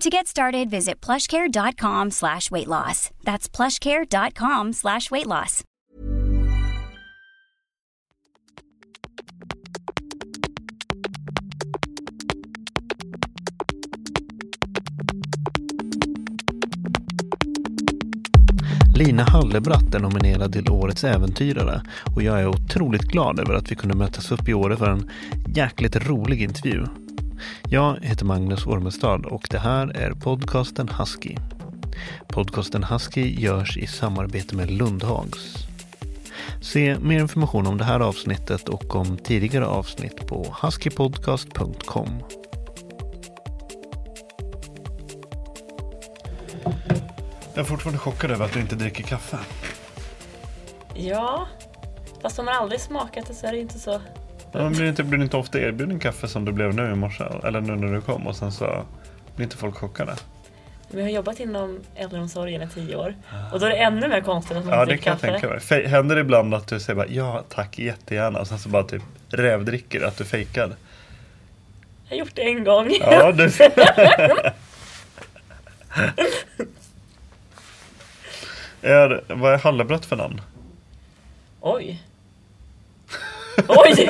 To get started, visit plushcare.com slash weight loss. That's plushcare.com slash weight loss. Lina Hallebratt är nominerad till Årets äventyrare och jag är otroligt glad över att vi kunde mötas upp i år för en jäkligt rolig intervju. Jag heter Magnus Ormestad och det här är podcasten Husky. Podcasten Husky görs i samarbete med Lundhags. Se mer information om det här avsnittet och om tidigare avsnitt på huskypodcast.com. Jag är fortfarande chockad över att du inte dricker kaffe. Ja, fast om man aldrig smakat det så är det inte så... Ja, blir, inte, blir inte ofta erbjuden kaffe som du blev nu i morse? Eller nu när du kom och sen så blir inte folk chockade? Vi har jobbat inom äldreomsorgen i tio år och då är det ännu mer konstigt att man Ja, inte det dricker kan jag kaffe. tänka mig. Händer det ibland att du säger bara ja tack jättegärna och sen så bara typ rävdricker att du fejkar? Jag har gjort det en gång. Ja, du... är, vad är Hallebrott för namn? Oj. Oj!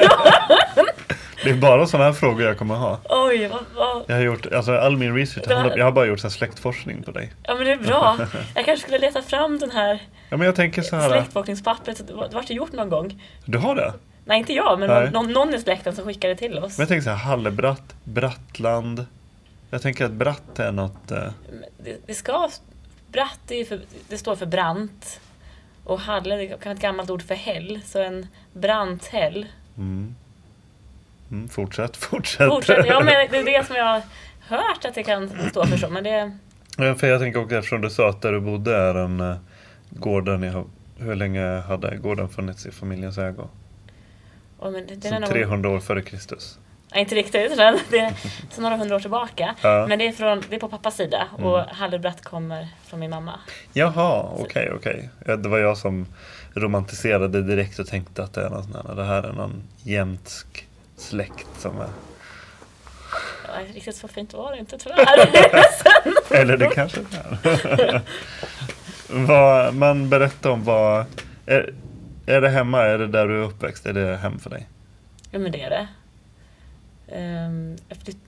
Det är bara sådana här frågor jag kommer ha. Oj, vad, vad... Jag har gjort, alltså all min research, jag har bara gjort så släktforskning på dig. Ja men det är bra. Jag kanske skulle leta fram den här Ja men jag tänker så här. släktforskningspappret. Det var- det vart det gjort någon gång. Du har det? Nej, inte jag, men Nej. någon, någon i släkten som skickade det till oss. Men jag tänker så här, Hallebratt, Brattland. Jag tänker att Bratt är något... Eh, Det, det ska... Bratt, det, för, det står för brant. Och halle, det kan vara ett gammalt ord för häll. Så en brant häll. mm, fortsätt, fortsätt. Fortsätt. Ja, men det är det som jag har hört att det kan stå för så. Men det... Ja, för jag tänker också eftersom du sa att där du bodde är en uh, gård där ni har... Hur länge hade gården funnits i familjens ägo? Oh, nog, 300 år före Kristus. Nej, inte riktigt. Men det är så några hundra år tillbaka. Ja. Mm. Men det är, från, det är på pappas sida. Och Hallebratt kommer från min mamma. Jaha, okej, okej. Ja, Det var jag som romantiserade direkt och tänkte att det, är någon sån det här är någon jämtsk släkt som är... Ja, riktigt så fint var det inte tyvärr. Eller det kanske är. vad, men berätta om vad... Är, är det hemma? Är det där du är uppväxt? Är det hem för dig? ja, men det är det. Ehm, jag, flytt,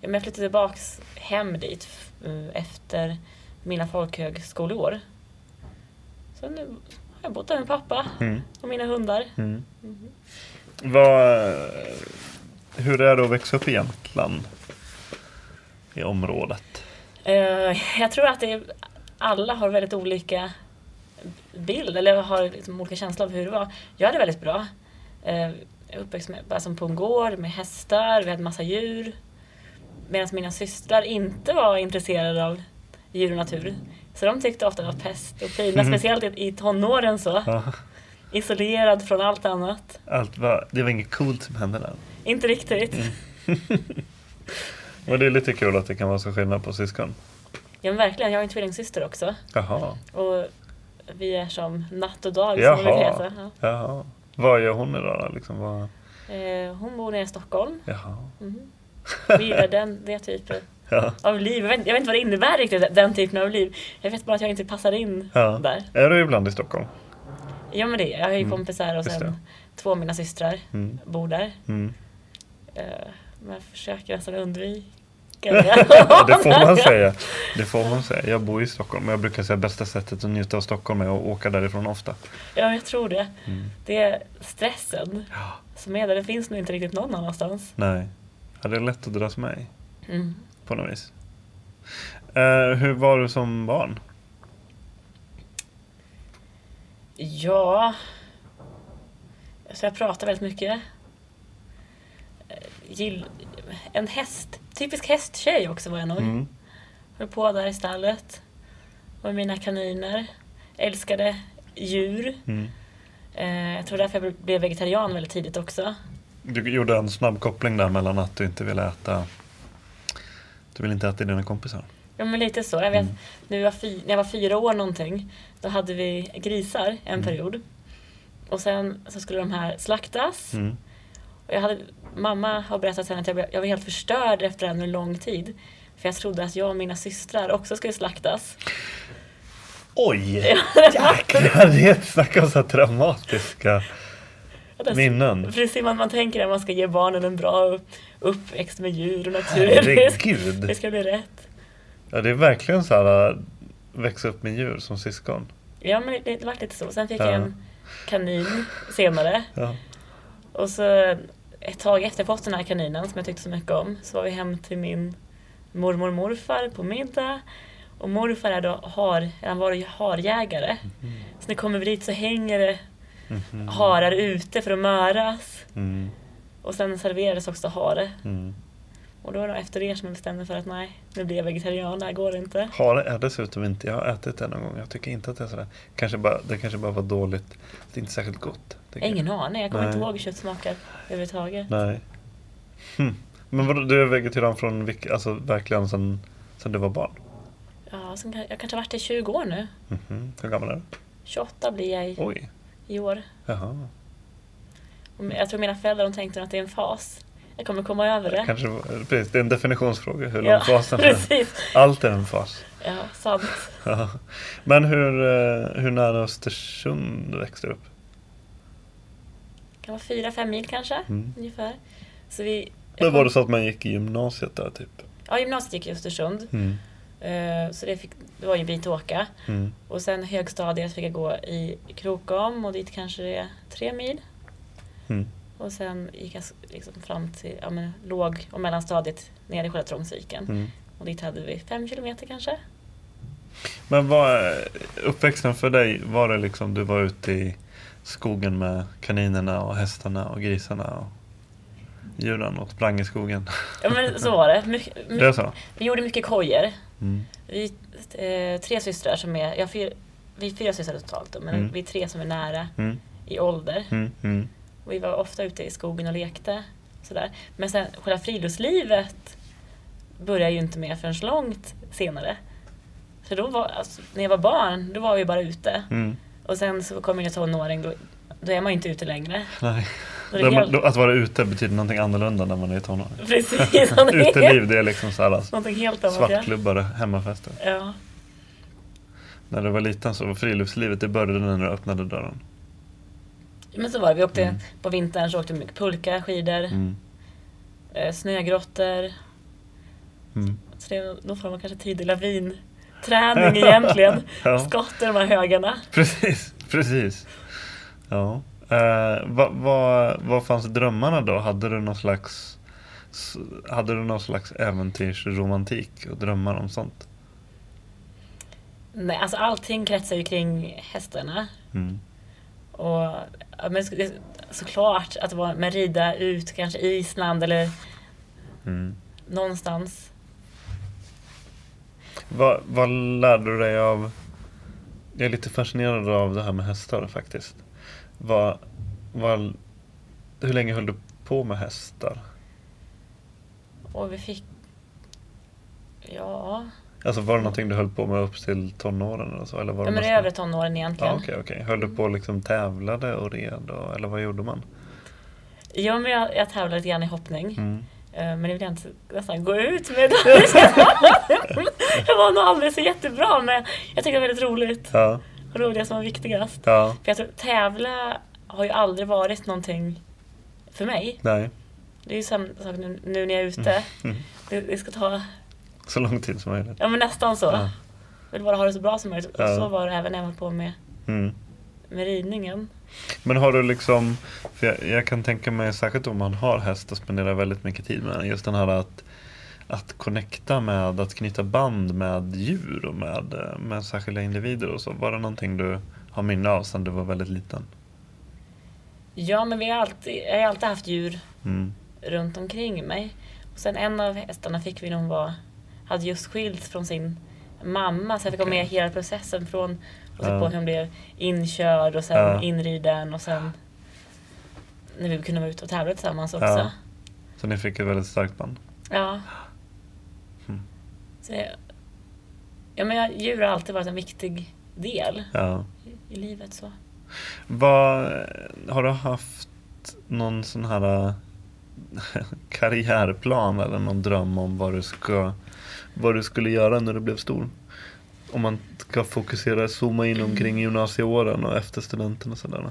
ja, men jag flyttade tillbaks hem dit eh, efter mina folkhögskoleår. Så nu har jag bott där med pappa Mm. och mina hundar. Mm. Vad, hur är det att växa upp i Jämtland? I området? Eh, jag tror att det är, alla har väldigt olika bild eller har liksom olika känsla av hur det var. Jag hade väldigt bra. Uppväxt med, som på en gård med hästar, vi hade massa djur. Medan mina systrar inte var intresserade av djur och natur. Så de tyckte ofta det var pest och pina, speciellt i, tonåren så. Ja, Isolerad från allt annat. allt var, det var inget coolt som hände där. Inte riktigt. Men det är lite kul att det kan vara så skillnad på syskon. Ja men verkligen, jag har en tvillingsyster också. Jaha. Och vi är som natt och dag som det brukar Jaha. heta. Ja. Jaha. Vad gör hon idag? Liksom, vad... Eh, hon bor nere i Stockholm. Jaha. Mm. Gillar den, det typen Ja. av liv. Jag vet, jag vet inte vad det innebär riktigt, den typen av liv. Jag vet bara att jag inte passar in ja. där. Är du ibland i Stockholm? Ja men det, jag har ju Mm, kompisar och sen två av mina systrar Mm. bor där. Mm. Eh, men jag försöker nästan undvika Ja, det. får man säga. Det får man säga. Jag bor i Stockholm och jag brukar säga bästa sättet att njuta av Stockholm är att åka därifrån ofta. Ja, jag tror det. Mm. Det är stressen Ja. som är där. Det finns nog inte riktigt någon annanstans. Nej. Ja, det är lätt att dras med Mm. på något vis. Eh, hur var du som barn? Ja, så jag pratar väldigt mycket. Eh, Gill, en häst, typisk hästtjej också var jag nog. Mm. Höll på där i stallet. Med mina kaniner. Älskade djur. Mm. Eh, jag tror därför jag blev vegetarian väldigt tidigt också. Du gjorde en snabb koppling där mellan att du inte ville äta Du vill inte äta dina kompisar. Ja men lite så. Jag vet, Mm. när, jag var fy, när jag var fyra år någonting, då hade vi grisar en Mm. period. Och sen så skulle de här slaktas. Mm. Och jag hade, mamma har berättat sen att jag, jag var helt förstörd efter en lång tid. För jag trodde att jag och mina systrar också skulle slaktas. Oj! Jäklar, det snackar om så traumatiska minnen. Precis, man, man tänker att man ska ge barnen en bra upp- uppväxt med djur och natur. Herregud. Det ska bli rätt. Ja, det är verkligen så här äh, växa upp med djur som syskon. Ja men det, det var lite så. Sen fick Ja. jag en kanin senare. Ja. Och så ett tag efter jag fått den här kaninen som jag tyckte så mycket om så var vi hem till min mormor och morfar på middag. Och morfar är då har, han var harjägare. Så när kommer vi dit så hänger det Mhm. harar ute för att möras. Mm. Och sen serverades också hare. Mm. Och då var det efter det som jag bestämde för att nej, nu blir jag vegetarian, det här går inte. Hare är dessutom inte, jag har ätit det någon gång, jag tycker inte att det är sådär. Kanske bara, det kanske bara var dåligt. Det är inte särskilt gott. Jag. Ingen aning, jag kommer Nej. inte ihåg hur kött smakar överhuvudtaget. Nej. Hm. Men vadå, du är vegetarian från vilka, alltså verkligen sen, sen du var barn? Ja, sen, jag kanske har varit det i 20 år nu. Mhm. Hur gammal är du? 28 blir jag i, Oj. i år. Jaha. Och Jag tror mina föräldrar de tänkte att det är en fas. Jag kommer komma över det. Kanske, precis, det är en definitionsfråga hur lång Ja, fasen är. Allt är en fas. Ja, sant. Men hur, eh, hur nära Östersund växte du upp? Kan vara fyra, fem mil kanske, Mm. ungefär. Så vi, Men var det så att man gick i gymnasiet där typ? Ja, gymnasiet gick i Östersund. Mm. Eh, Så det, fick, det var ju en bit att åka. Mm. Och sen högstadiet fick jag gå i Krokom och dit kanske det är tre mil. Mm. Och sen gick jag liksom fram till ja, men, låg och mellanstadiet nere i själva Trångsviken. Mm. Och dit hade vi fem kilometer kanske. Men vad, uppväxten för dig, var det liksom du var ute i skogen med kaninerna och hästarna och grisarna och djuren och sprang i skogen? Ja men så var det. My, Det my, är så? vi gjorde mycket kojer. Mm. Vi eh, tre systrar som är, jag fyra, vi är fyra systrar totalt men Mm. vi är tre som är nära Mm. i ålder. Mm. Mm. Och vi var ofta ute i skogen och lekte. Sådär. Men sen själva friluftslivet började ju inte med förrän långt senare. Så då var, alltså, när jag var barn, då var vi bara ute. Och sen så kommer jag tonåring, då, då är man ju inte ute längre. Nej. Det Då- Att vara ute betyder någonting annorlunda när man är tonåring. precis, Uteliv det är liksom så här någonting helt annat. Ja. svartklubbar och hemmafester. Ja. När du var liten så var friluftslivet, det började när du öppnade dörren. Men så var det, vi åkte Mm. på vintern så åkte vi mycket pulka, skidor, Mm. eh, snögrottor. Mm. Så det, då får man kanske tidig lavinträning egentligen. Ja. Skotta de här högarna. Precis, precis. Ja. Eh, vad, vad, vad fanns drömmarna då? Hade du någon slags hade du någon slags äventyrsromantik och drömmar om sånt? Nej, alltså allting kretsar ju kring hästarna. Mm. Och men så- såklart att vara med rida ut, kanske Island eller Mm. någonstans. Vad, vad lärde du dig av? Jag är lite fascinerad av det här med hästar faktiskt. Vad, vad, hur länge höll du på med hästar? Och vi fick... Ja, Alltså var det någonting du höll på med upp till tonåren eller så? Eller var ja det men mest- övre tonåren egentligen. Ja, okej, okej. Höll du på och liksom tävlade och red och, eller vad gjorde man? Ja, men jag, jag tävlar lite grann i hoppning. Mm. Eh, Men det vill jag inte nästan gå ut med. jag var nog aldrig så jättebra men jag tycker det är väldigt roligt. Ja, Och var det som var viktigast. ja, För jag tror tävla har ju aldrig varit någonting för mig. nej. Det är ju samma sak nu, nu när jag är ute. Mm. Det, det ska ta, Så lång tid som möjligt. ja men nästan så. Ja. Jag vill bara ha det så bra som möjligt. Och så var det även när jag var på med, Mm. med ridningen. Men har du liksom, för jag, jag kan tänka mig särskilt om man har häst och spenderar väldigt mycket tid med den, just den här att att connecta med, att knyta band med djur och med, eh, med särskilda individer och så. Var det någonting du har minne av sedan du var väldigt liten? Ja men vi har alltid, jag har alltid haft djur Mm. runt omkring mig. Och sen en av hästarna fick vi när hon var, hade just skilts från sin mamma. Så jag fick vara Okej. med hela processen från Ja. på hur hon blev inkörd och sen Ja. inriden och sen när vi kunde vara ute och tävla tillsammans också. Ja. Ja. Så ni fick ett väldigt starkt band? Mm. Så det, ja men jag, djur har alltid varit en viktig del Ja. i, i livet. så. Vad, har du haft någon sån här karriärplan eller någon dröm om vad du, ska, vad du skulle göra när du blev stor? Om man ska fokusera, zooma in omkring gymnasieåren och efter studenten och sådär.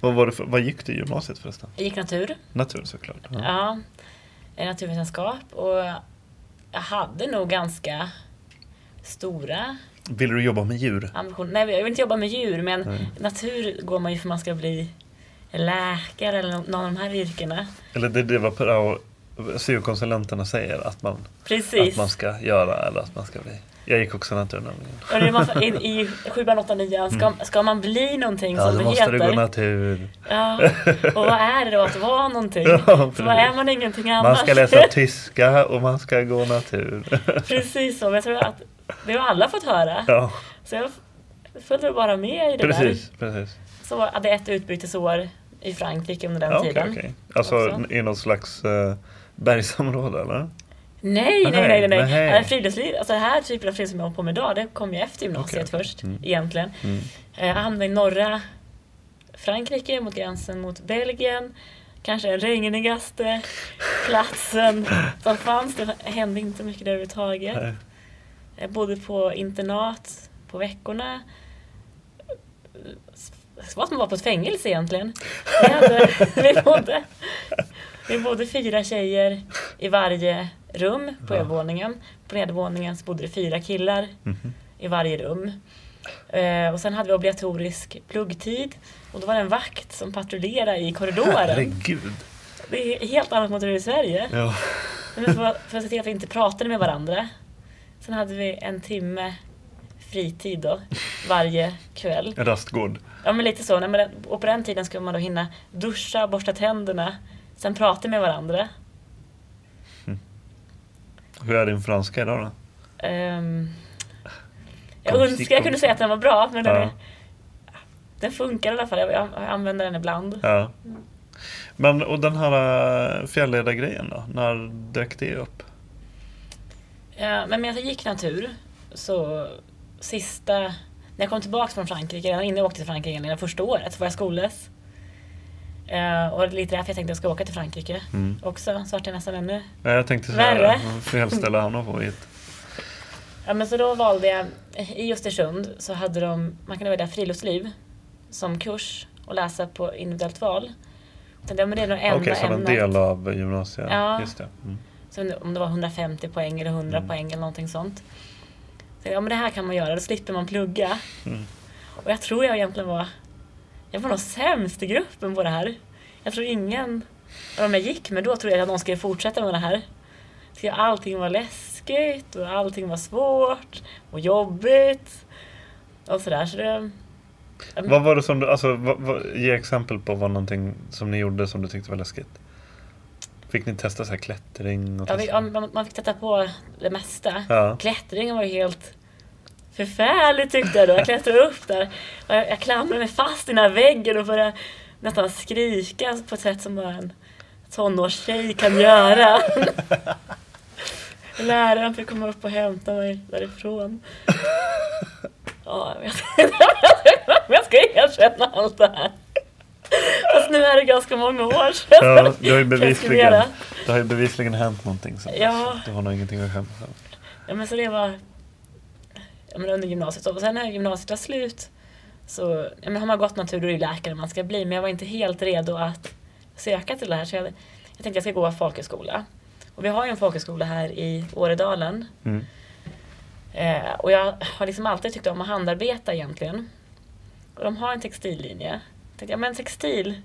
Vad, var det för, vad gick du i gymnasiet förresten? Jag gick natur. Natur såklart. Ja. Ja, eh, naturvetenskap och jag hade nog ganska stora Vill du jobba med djur? ambitioner. Nej, jag vill inte jobba med djur men Nej. natur går man ju för man ska bli läkare eller någon av de här yrkena. Eller det, det var syokonsulenterna säger att man, Precis. att man ska göra eller att man ska bli. Jag gick också natur nämligen. Och det är man, i, I sjuan, åttan, nian, ska, ska man bli någonting Mm. Ja, som då det måste heter. du gå natur. Ja, och vad är det då att vara någonting? Ja, vad är man ingenting annars? Man ska läsa tyska och man ska gå natur. Precis så, men jag tror att det har alla fått höra. Ja, Så jag följde bara med i det precis. där. precis. Så hade jag ett utbytesår i Frankrike under den Ja, tiden. okej. Alltså också. i något slags uh, bergsområde eller? Nej, nej, Nej, nej, nej. nej. nej. Friluftsliv, alltså det här typen av friluftsliv som jag håller på med idag, det kom ju efter gymnasiet Okej, först, mm. egentligen. Mm. Eh, Jag hamnade i norra Frankrike mot gränsen mot Belgien. Kanske den regnigaste platsen som fanns. Det hände inte mycket där överhuvudtaget. Nej. Jag bodde på internat på veckorna. Det var som att vara på ett fängelse egentligen. Vi, hade, vi, bodde, vi bodde fyra tjejer i varje rum på Ja. övervåningen. På nedervåningen så bodde det fyra killar Mhm. i varje rum. Eh, och sen hade vi obligatorisk pluggtid. Och då var det en vakt som patrullerade i korridoren. Herregud. Det är helt annat mot hur det är i Sverige. Ja. Men för, för att se till att vi inte pratade med varandra. Sen hade vi en timme fritid då, varje kväll. Rastgård. Ja men lite så. Nej, men, den- och på den tiden skulle man då hinna duscha, borsta tänderna, sen prata med varandra. Hur är din franska idag då? Ehm, jag Kom, önskar jag kunde säga att den var bra, men den, Ja. är, den funkar i alla fall. Jag, jag använder den ibland. Ja. Men och den här uh, fjällledargrejen då? När dök det upp? Ja, men jag gick natur så sista, när jag kom tillbaka från Frankrike, redan innan jag åkte till Frankrike egentligen, första året, så var jag skollös. Eh, och det lite därför jag tänkte att jag ska åka till Frankrike Mm. också, så vart jag nästan ännu. Ja, jag tänkte Värre. säga fel ställe att hamna på hit. Ja men så då valde jag, i Östersund så hade de, man kunde välja friluftsliv som kurs och läsa på individuellt val. Jag tänkte, ja, men det är nog enda Okej, som en del av gymnasiet. Ja. Just det. Mm. Så om det var 150 poäng eller 100 Mm. poäng eller någonting sånt. Så ja men det här kan man göra, då slipper man plugga. Mm. Och jag tror jag egentligen var, jag var nog sämst i gruppen på det här. Jag tror ingen av dem jag gick med då trodde jag att någon skulle fortsätta med det här. Så allting var läskigt och allting var svårt och jobbigt. Och sådär. Så det, Vad var det som du, alltså vad, vad, ge exempel på vad någonting som ni gjorde som du tyckte var läskigt. Fick ni testa så här klättring? Och ja, vi, testa- ja, man, man fick sätta på det mesta. Ja. Klättringen var ju helt förfärligt tyckte jag då. Jag klättrade upp där och jag, jag klamrade mig fast i den här väggen och började nästan skrika på ett sätt som bara en tonårstjej kan göra. Läraren fick komma upp och hämta mig därifrån. Ja, jag vet inte om jag ska erkänna allt det här. Fast nu är det ganska många år sedan. Ja, det har ju bevisligen, det har ju bevisligen hänt någonting. Så, Ja. du har nog ingenting att skämmas över. Ja men så det var men under gymnasiet. Och sen när gymnasiet var slut så ja, men har man gått natur då är det läkare man ska bli. Men jag var inte helt redo att söka till det här. Så jag, jag tänkte jag ska gå folkhögskola. Och vi har ju en folkhögskola här i Åredalen. Mm. Eh, och jag har liksom alltid tyckt om att handarbeta egentligen. Och de har en textillinje. Jag tänkte, ja men textil,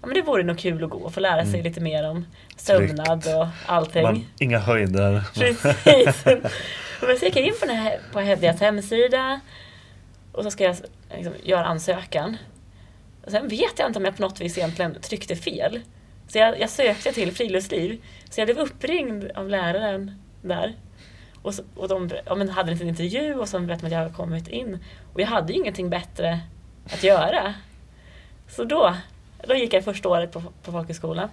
ja men det vore nog kul att gå och få lära sig Mm. lite mer om sömnad och allting. Man, inga höjder. Precis. Men så gick jag in på, den här, på Hedvigas hemsida och så ska jag liksom göra ansökan. Och sen vet jag inte om jag på något vis egentligen tryckte fel. Så jag, jag sökte till friluftsliv. Så jag blev uppringd av läraren där. Och, så, och de ja, men hade en liten intervju och så berättade de att jag hade kommit in. Och jag hade ju ingenting bättre att göra. Så då, då gick jag första året på, på folkhögskola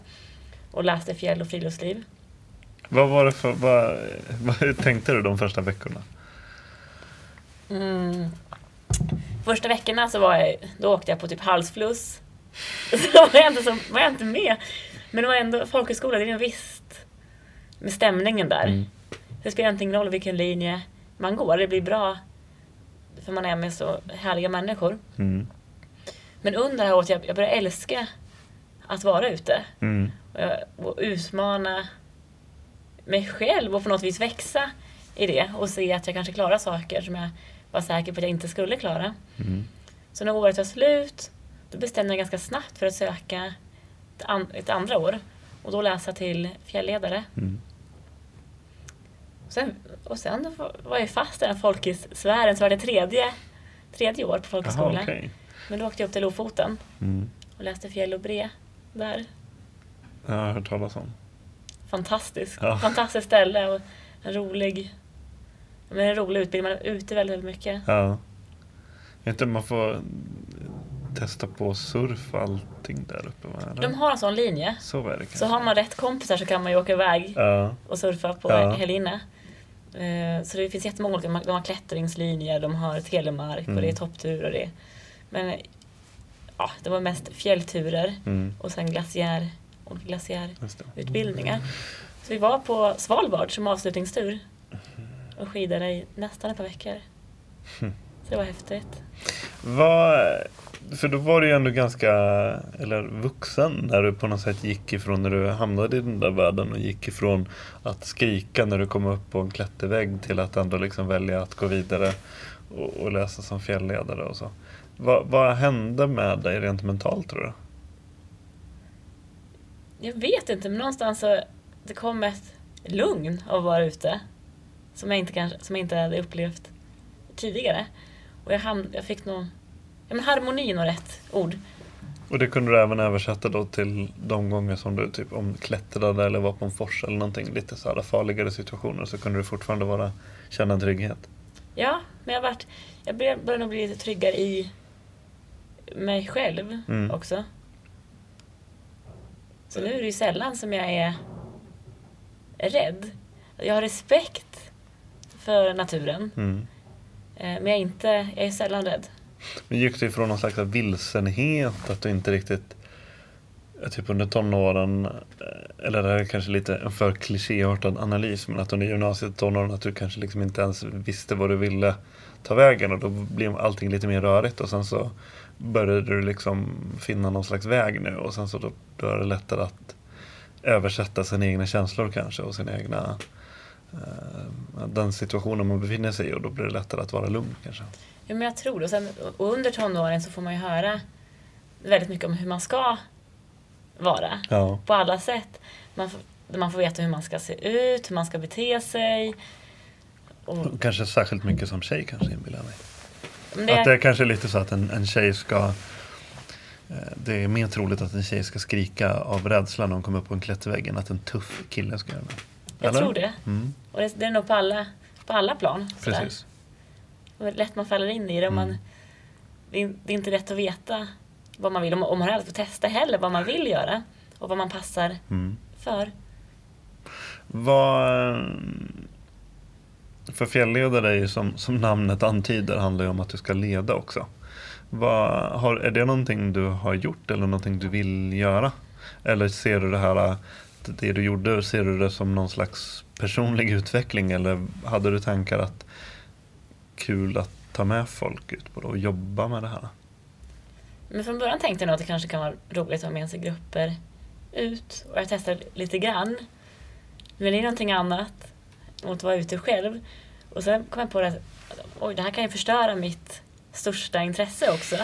och läste fjäll och friluftsliv. Vad var det för, vad, vad hur tänkte du de första veckorna? Mm. Första veckorna så var jag, då åkte jag på typ halsfluss. Så var jag inte, så, var jag inte med. Men det var ändå, folkhögskola, det är en visst med stämningen där. Mm. Det spelar inte ingen roll vilken linje man går, det blir bra. För man är med så härliga människor. Mm. Men under det här året, jag, jag började älska att vara ute. Mm. Och, jag, och utmana mig själv och på något vis växa i det. Och se att jag kanske klarar saker som jag var säker på att jag inte skulle klara. Mm. Så när året var slut, då bestämde jag ganska snabbt för att söka ett, an- ett andra år. Och då läsa till fjällledare. Mm. Och sen, och sen var jag fast i den folkissfären, så var det tredje, tredje år på folkhögskola. Okej. Men då åkte jag upp till Lofoten Mm. och läste fjäll och bre där. Jag har hört talas om. Fantastiskt. Ja. Fantastiskt ställe och en rolig, men en rolig utbildning. Man är ute väldigt, väldigt mycket. Ja. Jag inte, man får testa på surf och allting där uppe va? De har en sån linje. Så är det kanske. Så har man rätt kompisar så kan man ju åka iväg Ja. och surfa på Ja. Helinne. Eh, Så det finns jättemånga olika, de har klättringslinjer, de har telemark och Mm. det är topptur och det. Men ja, det var mest fjällturer Mm. och sen glaciär och glaciärutbildningar. Så vi var på Svalbard som avslutningstur och skidade i nästan ett par veckor. Så det var häftigt. Vad, för då var du ju ändå ganska eller vuxen när du på något sätt gick ifrån när du hamnade i den där världen och gick ifrån att skrika när du kom upp på en klättervägg till att ändå liksom välja att gå vidare och, och läsa som fjällledare och så. Vad, vad hände med dig rent mentalt tror du? Jag vet inte, men någonstans så det kom ett lugn av att vara ute. Som jag inte, kanske, som jag inte hade upplevt tidigare. Och jag, ham, jag fick någon... Ja, men harmoni är nog rätt ord. Och det kunde du även översätta då till de gånger som du typ om klättrade eller var på en fors eller någonting lite så här farligare situationer så kunde du fortfarande vara, känna trygghet. Ja, men jag, varit, jag börjar börjar nog bli lite tryggare i mig själv Mm. också. Så nu är det ju sällan som jag är, rädd. Jag har respekt för naturen. Mm. eh, Men jag är, inte, jag är sällan rädd. Men gick du ifrån någon slags vilsenhet att du inte riktigt ja, Typ under tonåren eh, Eller det här är kanske lite en för klichéartad analys Men att under gymnasiet och tonåren att du kanske liksom inte ens visste vad du ville ta vägen och då blev allting lite mer rörigt och sen så började du liksom finna någon slags väg nu och sen så då, då är det lättare att översätta sina egna känslor kanske och sina egna eh, den situationen man befinner sig i och då blir det lättare att vara lugn kanske. Ja, men jag tror det. Och, sen, och under tonåren så får man ju höra väldigt mycket om hur man ska vara. Ja. På alla sätt. Man får, man får veta hur man ska se ut, hur man ska bete sig. Och, Kanske särskilt mycket som tjej kanske inbillar jag mig. Det, Att det är kanske lite så att en, en tjej ska eh, det är mer troligt att en tjej ska skrika av rädsla när hon kommer upp på en klättervägg än att en tuff kille ska göra det. jag Eller? tror det. Mm, Och det, det är nog på alla, på alla plan. sådär. precis. Och det är lätt man faller in i det. och Mm. Man, det, är, det är inte lätt att veta vad man vill. Och man, och har aldrig fått testa heller vad man vill göra. Och vad man passar Mm. för. Vad, för fjällledare är ju som, som namnet antyder handlar ju om att du ska leda också. Vad, har, är det någonting du har gjort eller någonting du vill göra? Eller ser du det här, äh, det du gjorde, ser du det som någon slags personlig utveckling eller hade du tankar att kul att ta med folk ut på det och jobba med det här? Men från början tänkte jag nog att det kanske kan vara roligt att ha med sig grupper ut. Och jag testade lite grann. Men det är någonting annat mot att vara ute själv. Och sen kom jag på att oj, det här kan ju förstöra mitt största intresse också.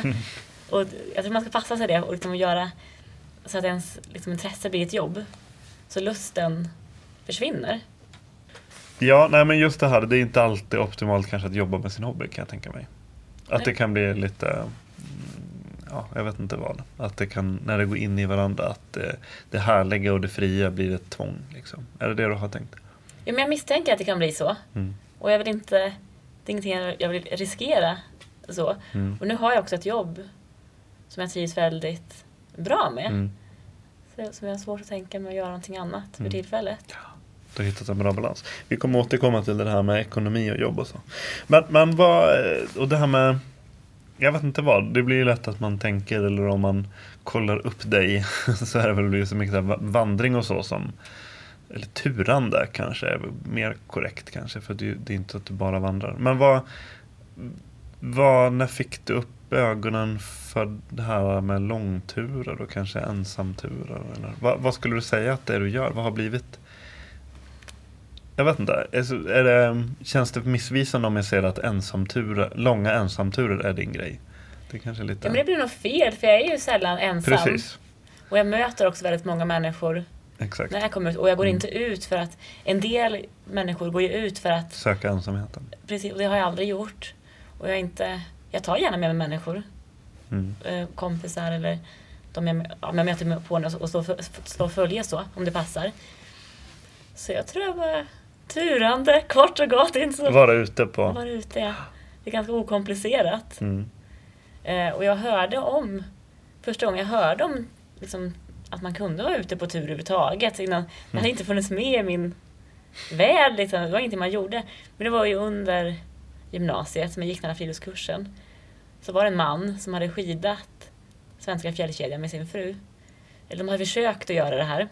och jag tror man ska passa sig det och liksom göra så att ens liksom, intresse blir ett jobb. Så lusten försvinner. Ja, nej men just det här, det är inte alltid optimalt kanske att jobba med sin hobby kan jag tänka mig. Att nej. det kan bli lite, mm, ja, jag vet inte vad. Att det kan, när det går in i varandra, att det, det härliga och det fria blir ett tvång. Liksom. Är det det du har tänkt? Ja, men jag misstänker att det kan bli så. Mm. Och jag vill inte, det är ingenting jag vill riskera. Så. Mm. Och nu har jag också ett jobb som jag trivs väldigt bra med. Mm. Så, som jag har svårt att tänka mig att göra någonting annat för mm. tillfället. Ja du har hittat en bra balans. Vi kommer återkomma till det här med ekonomi och jobb och så. Men, men vad, och det här med, jag vet inte vad, det blir ju lätt att man tänker eller om man kollar upp dig så är det väl så mycket vandring och så som, eller turande kanske är mer korrekt kanske för det, det är inte att du bara vandrar. Men vad, vad, när fick du upp ögonen för det här med långturer och kanske ensamturer? Eller vad, vad skulle du säga att det är du gör? Vad har blivit jag vet inte. Är det, känns det missvisande om jag säger att ensamturer, långa ensamturer är din grej? Det kanske är lite... Ja, men det blir nog fel, för jag är ju sällan ensam. Precis. Och jag möter också väldigt många människor Exakt. när jag kommer ut. Och jag går mm. inte ut för att... En del människor går ju ut för att... Söka ensamheten. Precis, och det har jag aldrig gjort. Och jag inte... Jag tar gärna med mig människor. Mm. Eh, kompisar eller de jag, ja, jag möter på och står stå följe så, om det passar. Så jag tror jag bara turande, kort och gott. Inte så... Vara ute på. Vara ute, ja. Det är ganska okomplicerat. Mm. Eh, och jag hörde om, första gången jag hörde om liksom, att man kunde vara ute på tur överhuvudtaget. Innan, mm. Det hade inte funnits med i min värld. Liksom. Det var ingenting man gjorde. Men det var ju under gymnasiet, som jag gick den här friluftskursen. Så var det en man som hade skidat Svenska fjällkedjan med sin fru. Eller de hade försökt att göra det här.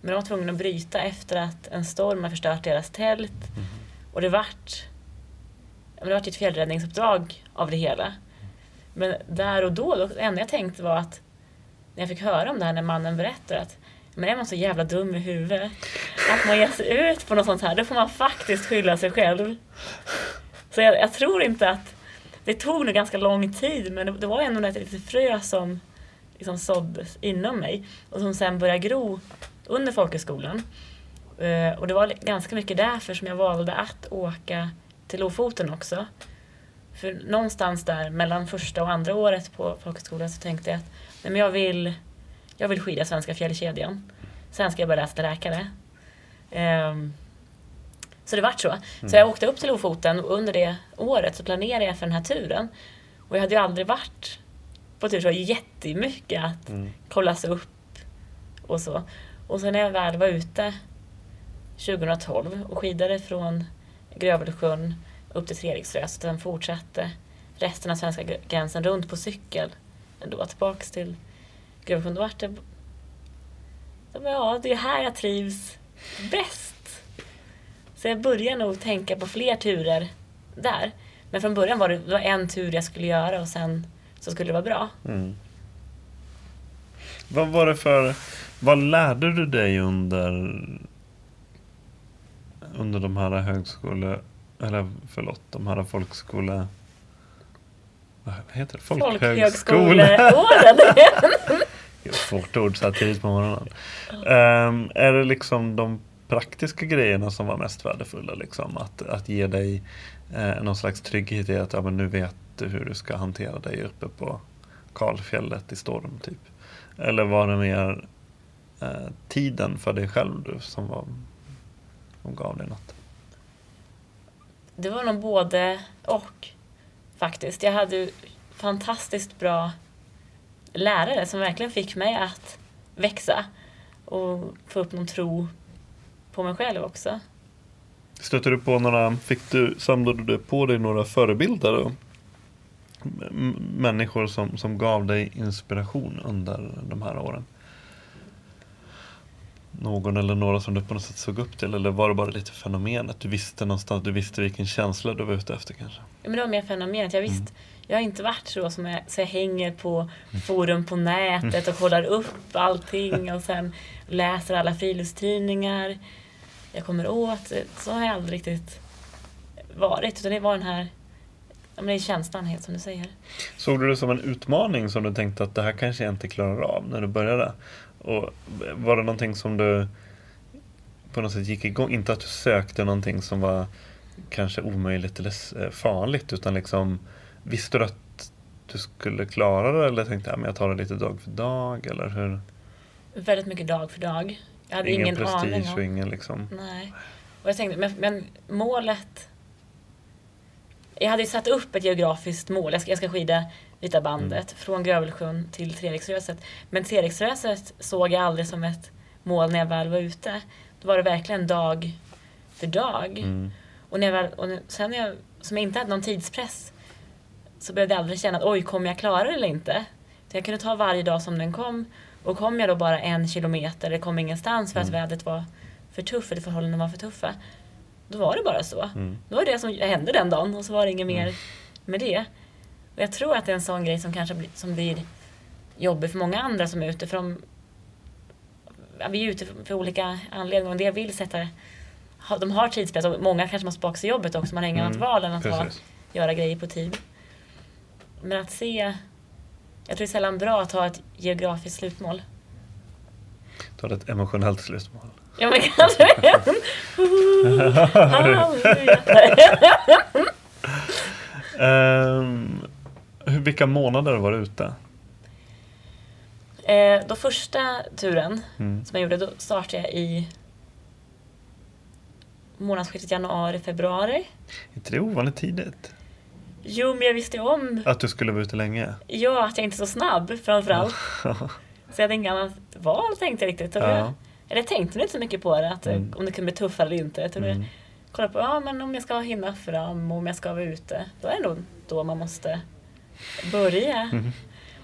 Men de var tvungna att bryta efter att en storm har förstört deras tält. Mm. Och det vart, det vart ett fjällräddningsuppdrag av det hela. Men där och då, det enda jag tänkte var att när jag fick höra om det här när mannen berättade att men är man så jävla dum i huvudet att man ger sig ut på något sånt här, då får man faktiskt skylla sig själv. Så jag, jag tror inte att det tog nog ganska lång tid men det, det var ändå ett litet frö som liksom såddes inom mig och som sen började gro under folkhögskolan. Eh, och det var ganska mycket därför som jag valde att åka till Lofoten också. För någonstans där mellan första och andra året på folkhögskolan så tänkte jag att nej men jag, vill, jag vill skida Svenska fjällkedjan. Sen ska jag börja läsa till läkare. Um, så det vart så. Mm. Så jag åkte upp till Lofoten och under det året så planerade jag för den här turen. Och jag hade ju aldrig varit på tur så jättemycket att mm. kollas upp och så. Och sen när jag väl var ute 2012 och skidade från Grövelsjön upp till Treriksrös och sen fortsatte resten av svenska gränsen runt på cykel ändå tillbaks till Grövelsjön. Då vart det... Ja, det är här jag trivs bäst. Så jag började nog tänka på fler turer där. Men från början var det, det var en tur jag skulle göra och sen så skulle det vara bra. Mm. Vad var det för vad lärde du dig under under de här högskole eller förlåt, de här folkskole vad heter det? Folkhögskoleåren. Svårt ord så här tidigt på morgonen. Um, är det liksom de praktiska grejerna som var mest värdefulla? Liksom? Att, att ge dig eh, någon slags trygghet i att ja, men nu vet du hur du ska hantera dig uppe på kalfjället i storm. typ. Eller var det mer eh, tiden för dig själv du, som, var, som gav dig något? Det var nog både och faktiskt. Jag hade fantastiskt bra lärare som verkligen fick mig att växa och få upp någon tro på mig själv också. Stötte du på några, fick du, samlade du på dig några förebilder Då? människor som, som gav dig inspiration under de här åren? Någon eller några som du på något sätt såg upp till eller var det bara lite fenomenet? Du visste någonstans, du visste vilken känsla du var ute efter kanske? Men det var mer fenomenet. Jag visst, jag har inte varit så som jag, så jag hänger på forum på nätet och kollar upp allting och sen läser alla friluftsstidningar jag kommer åt. Så har jag aldrig riktigt varit. Utan det var den här ja, men det är känslan helt som du säger. Såg du det som en utmaning som du tänkte att det här kanske jag inte klarar av när du började? Och var det någonting som du på något sätt gick igång? Inte att du sökte någonting som var kanske omöjligt eller eh, farligt utan liksom visste du att du skulle klara det eller tänkte jag jag tar det lite dag för dag eller hur? Väldigt mycket dag för dag. Jag hade ingen ingen, aning prestige om. och ingen liksom Nej. Och jag tänkte, men, men målet... Jag hade ju satt upp ett geografiskt mål. Jag ska, jag ska skida Vita bandet från Grövelsjön till Treriksröset. Men Treriksröset såg jag aldrig som ett mål när jag väl var ute. Då var det verkligen dag för dag. Mm. Och, när jag väl, och sen när jag, som jag inte hade någon tidspress så behövde jag aldrig känna att oj, kommer jag klara det eller inte? Så jag kunde ta varje dag som den kom. Och kom jag då bara en kilometer, det kom ingenstans för att Mm. vädret var för tufft, eller förhållandena var för tuffa. Då var det bara så. Mm. Då var det det som hände den dagen och så var det inget mer med det. Och jag tror att det är en sån grej som kanske blir, som blir jobbig för många andra som är ute. För de, vi är ute för, olika anledningar och del vill sätta de har tidspress och många kanske måste tillbaka till jobbet också. Man har inget annat Mm, val än att ha, göra grejer på tid. Men att se... Jag tror det är sällan bra att ha ett geografiskt slutmål. Du hade ett emotionellt slutmål. Ja men kanske en. Vilka månader var du ute? Eh, då första turen Mm. som jag gjorde, då startade jag i månadsskiftet januari-februari. Är inte det ovanligt tidigt? Jo, men jag visste ju om Att du skulle vara ute länge? ja, att jag inte är så snabb framförallt. Så jag hade inget annat val tänkte jag riktigt. Ja. det, eller jag tänkte inte så mycket på det, att, Mm. om det kunde bli tuffare eller inte. Jag Mm. kolla på, ja men om jag ska hinna fram och om jag ska vara ute. Då är det nog då man måste börja. Mm.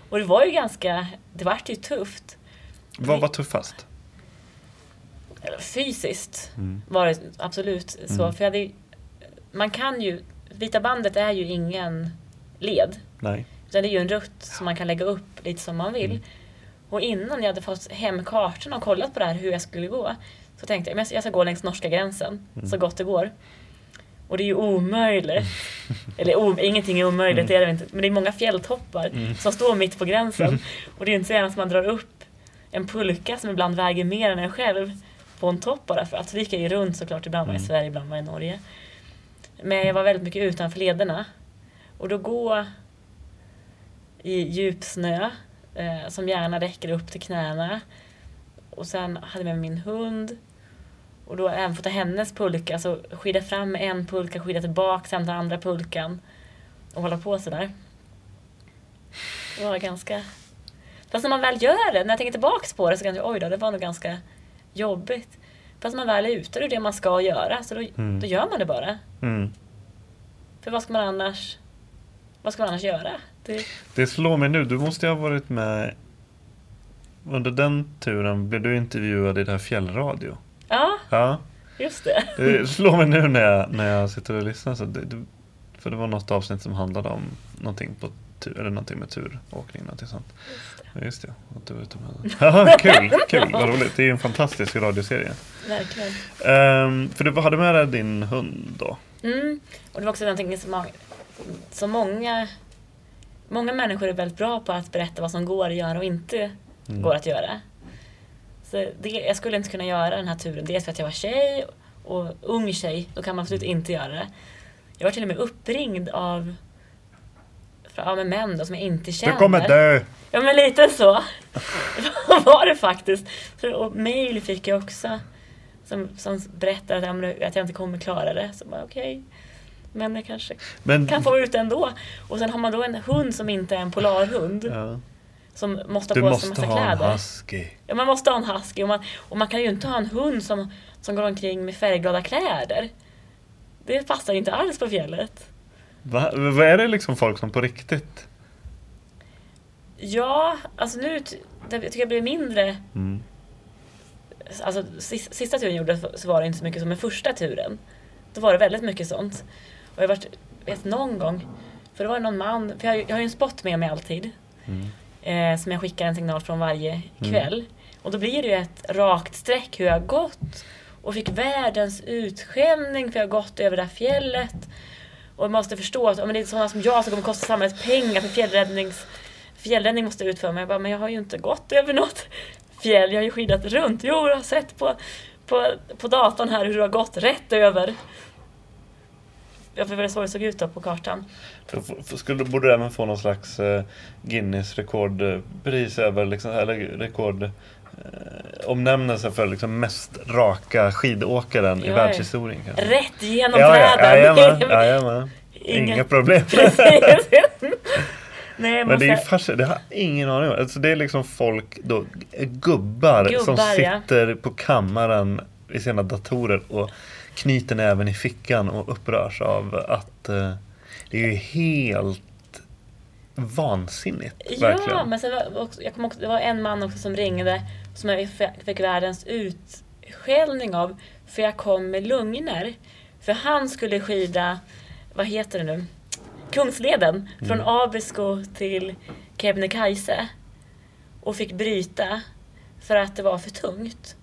Och det var ju ganska, det vart ju tufft. Vad var tuffast? Fysiskt Mm. var det absolut så. Mm. För jag hade, man kan ju, Vita bandet är ju ingen led. Nej. Utan det är ju en rutt som man kan lägga upp lite som man vill. Mm. Och innan jag hade fått hem kartorna och kollat på det här hur jag skulle gå. Så tänkte jag men jag ska gå längs norska gränsen Mm. så gott det går. Och det är ju omöjligt. Eller o, ingenting är omöjligt, det är det inte. Men det är många fjälltoppar Mm. som står mitt på gränsen. Och det är inte så gärna som man drar upp en pulka som ibland väger mer än en själv på en topp bara för att. Det gick ju runt såklart. Ibland var jag i Mm. Sverige, ibland var jag i Norge. Men jag var väldigt mycket utanför lederna. Och då gå i djup snö eh, som gärna räcker upp till knäna. Och sen hade jag med min hund. Och då även fått ta hennes pulka, så skida fram med en pulka, skida tillbaka, sen ta andra pulkan. Och hålla på sådär. Det var ganska... Fast när man väl gör det, när jag tänker tillbaks på det så kan jag oj då, det var nog ganska jobbigt. Fast när man väl är ute, det är det man ska göra, så då, Mm. då gör man det bara. Mm. För vad ska man annars, vad ska man annars göra? Det, Det slår mig nu, du måste ha varit med under den turen blev du intervjuad i det här fjällradio. Ja, just det. det slår mig nu när jag, när jag sitter och lyssnar. Så det, det, för det var något avsnitt som handlade om någonting, på tur, eller någonting med turåkning. Någonting sånt. Ja, just det, att du var ute med ja, Kul, kul, vad roligt. Det är ju en fantastisk radioserie. Verkligen. Ehm, för du hade med dig din hund då? Mm. Och det var också någonting som, många- som många, många människor är väldigt bra på att berätta vad som går att göra och inte Mm. går att göra. Det, jag skulle inte kunna göra den här turen. Dels för att jag var tjej och ung tjej. Då kan man absolut inte göra det. Jag var till och med uppringd av ja, med män då, som jag inte känner. Du kommer dö! Ja men lite så. var det faktiskt. Så, och mail fick jag också. Som, som berättade att, ja, men att jag inte kommer klara det. Så bara okej. Men jag kanske Men, kan få ut ändå. Och sen har man då en hund som inte är en polarhund. ja, Som måste du ha på sig måste massa ha en kläder. husky. Ja, man måste ha en husky. Och man, och man kan ju inte ha en hund som, som går omkring med färgglada kläder. Det passar inte alls på fjället. Va? Vad är det liksom folk som på riktigt? Ja, alltså nu det- jag tycker jag blir mindre. Mm. Alltså sis- sista turen gjorde så var det inte så mycket som den första turen. Då var det väldigt mycket sånt. Och jag varit, vet någon gång, för det var någon man, för jag, jag har ju en spot med mig alltid. Eh, som jag skickar en signal från varje kväll. Och då blir det ju ett rakt streck hur jag har gått. Och fick världens utskällning för jag har gått över det här fjället. Och jag måste förstå att om det är sådana som jag som kommer kosta samhället pengar för fjällräddnings, fjällräddning måste utföra. Men jag bara, men jag har ju inte gått över något fjäll. Jag har ju skidat runt. Jo, jag har sett på, på, på datorn här hur du har gått rätt över. Jag får väl så det såg ut då på kartan. För- Skulle, borde du även få någon slags eh, Guinness rekordpris över, liksom, eller rekord eh, omnämnelse för liksom mest raka skidåkaren i Ja, världshistorien kanske? Rätt genom Ja, ja, jajamän, jajamän. Inga- Inga problem. Nej, Men det är ju fascinerande, det har ingen aning om. Alltså det är liksom folk, då, gubbar, som Gubbar, ja. sitter på kammaren i sina datorer och knyter näven i fickan och upprörs av att eh, det är ju helt vansinnigt. Ja, verkligen. men sen var också, jag kom också, det var en man också som ringde som jag fick världens utskällning av för jag kom med lugner. För han skulle skida, vad heter det nu, Kungsleden från Abisko till Kebnekaise och fick bryta för att det var för tungt.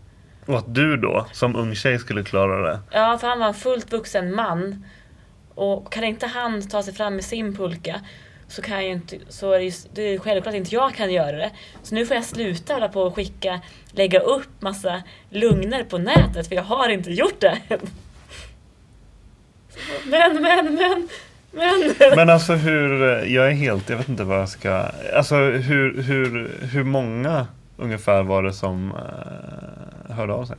Och att du då, som ung tjej, skulle klara det. Ja, för han var en fullt vuxen man. Och kan inte han ta sig fram med sin pulka så, kan jag inte, så är det, ju, det är ju självklart inte jag kan göra det. Så nu får jag sluta hålla på och skicka, lägga upp massa lugner på nätet för jag har inte gjort det. Så, Men, men, men, men. Men alltså hur, jag är helt, jag vet inte vad jag ska, alltså hur, hur, hur många ungefär var det som uh, hörde av sig?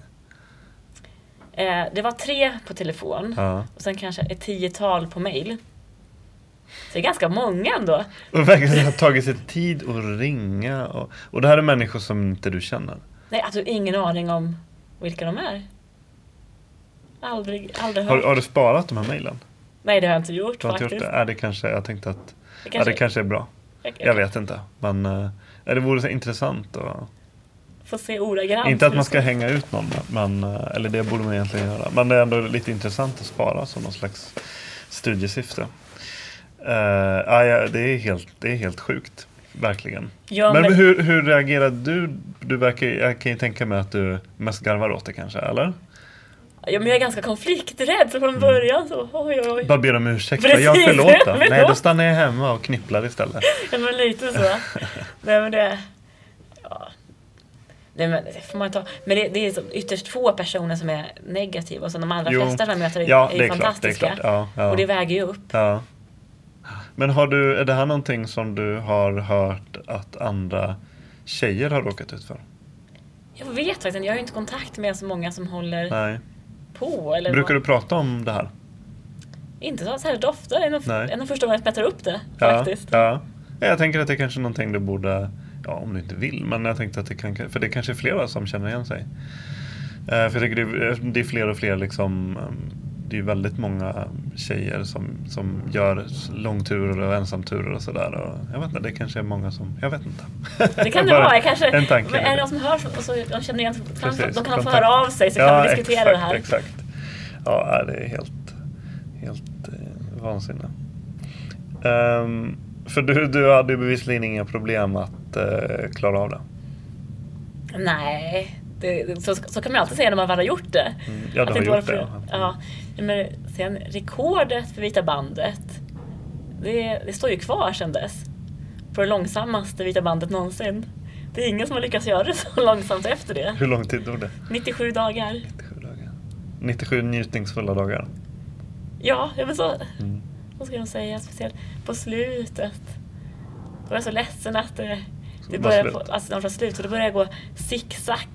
Eh, det var tre på telefon Ja. och sen kanske ett tiotal på mail. Så det är ganska många ändå. Och verkligen har tagit sig tid att ringa. Och, och det här är människor som inte du känner. Nej, alltså ingen aning om vilka de är. Aldrig, aldrig Har, hört. har du sparat de här mejlen? Nej, det har jag inte gjort Du har inte faktiskt. gjort det? Är det kanske, jag tänkte att Det ja, det kanske är bra. jag, Jag vet inte. Men eh, det vore så intressant. Och, får se ordagrant. inte att man ska hänga ut någon, men, eh, eller det borde man egentligen göra. Men det är ändå lite intressant att spara som någon slags studiesyfte. Uh, ja, ja, det, är helt, det är helt sjukt. Verkligen. Ja, men men- hur, hur reagerade du? du verkar, jag kan ju tänka mig att du mest garvar åt det kanske, eller? Ja, men jag är ganska konflikträdd så från början så oj oj oj. Bara ber om ursäkt. Precis, jag förlåt då. förlåt. Nej, då stannar jag hemma och knipplar istället. Ja, men lite så. Nej men det... Ja. Nej men det får man ta. Men det, det är så ytterst få personer som är negativa och så de allra Jo. flesta som jag möter är, Ja, är är klart. Det är fantastiska. Ja, ja. Och det väger ju upp. Ja. Men har du, är det här någonting som du har hört att andra tjejer har råkat ut för? Jag vet faktiskt jag har ju inte kontakt med så många som håller Nej. På. Eller Brukar du prata om det här? Inte så särskilt ofta, det är nog Nej. en av första gången jag tar upp det Ja, faktiskt. ja. Ja, Jag tänker att det är kanske är någonting du borde, ja om du inte vill, men jag tänkte att det kan, för det kanske är flera som känner igen sig. Eh, För jag tycker det är, det är fler och fler liksom, eh, det är väldigt många tjejer som, som gör långturer och ensamturer och sådär. Jag vet inte, det kanske är många som, jag vet inte. Det kan det vara. Kanske, En tanke. men är det någon som hör och så de känner igen kan, Precis, De kan få kontakt. höra av sig så kan vi diskutera exakt, det här. Exakt. Ja, det är helt, helt eh, vansinne. Ehm, för du, du hade ju bevisligen inga problem att eh, klara av det. Nej, det, så, så kan man alltid säga när man väl har gjort det. Mm, ja, du har gjort det, för- Ja. Men sen rekordet för Vita bandet, det, det står ju kvar sedan dess. På det långsammaste Vita bandet någonsin. Det är ingen som har lyckats göra det så långsamt efter det. Hur lång tid tog det? 97 dagar. 97 dagar. 97 njutningsfulla dagar. Ja, men så, Mm. vad ska jag säga, speciellt på slutet. Då var jag så ledsen att det, det började, få- alltså, de slut. Så då började jag gå zigzag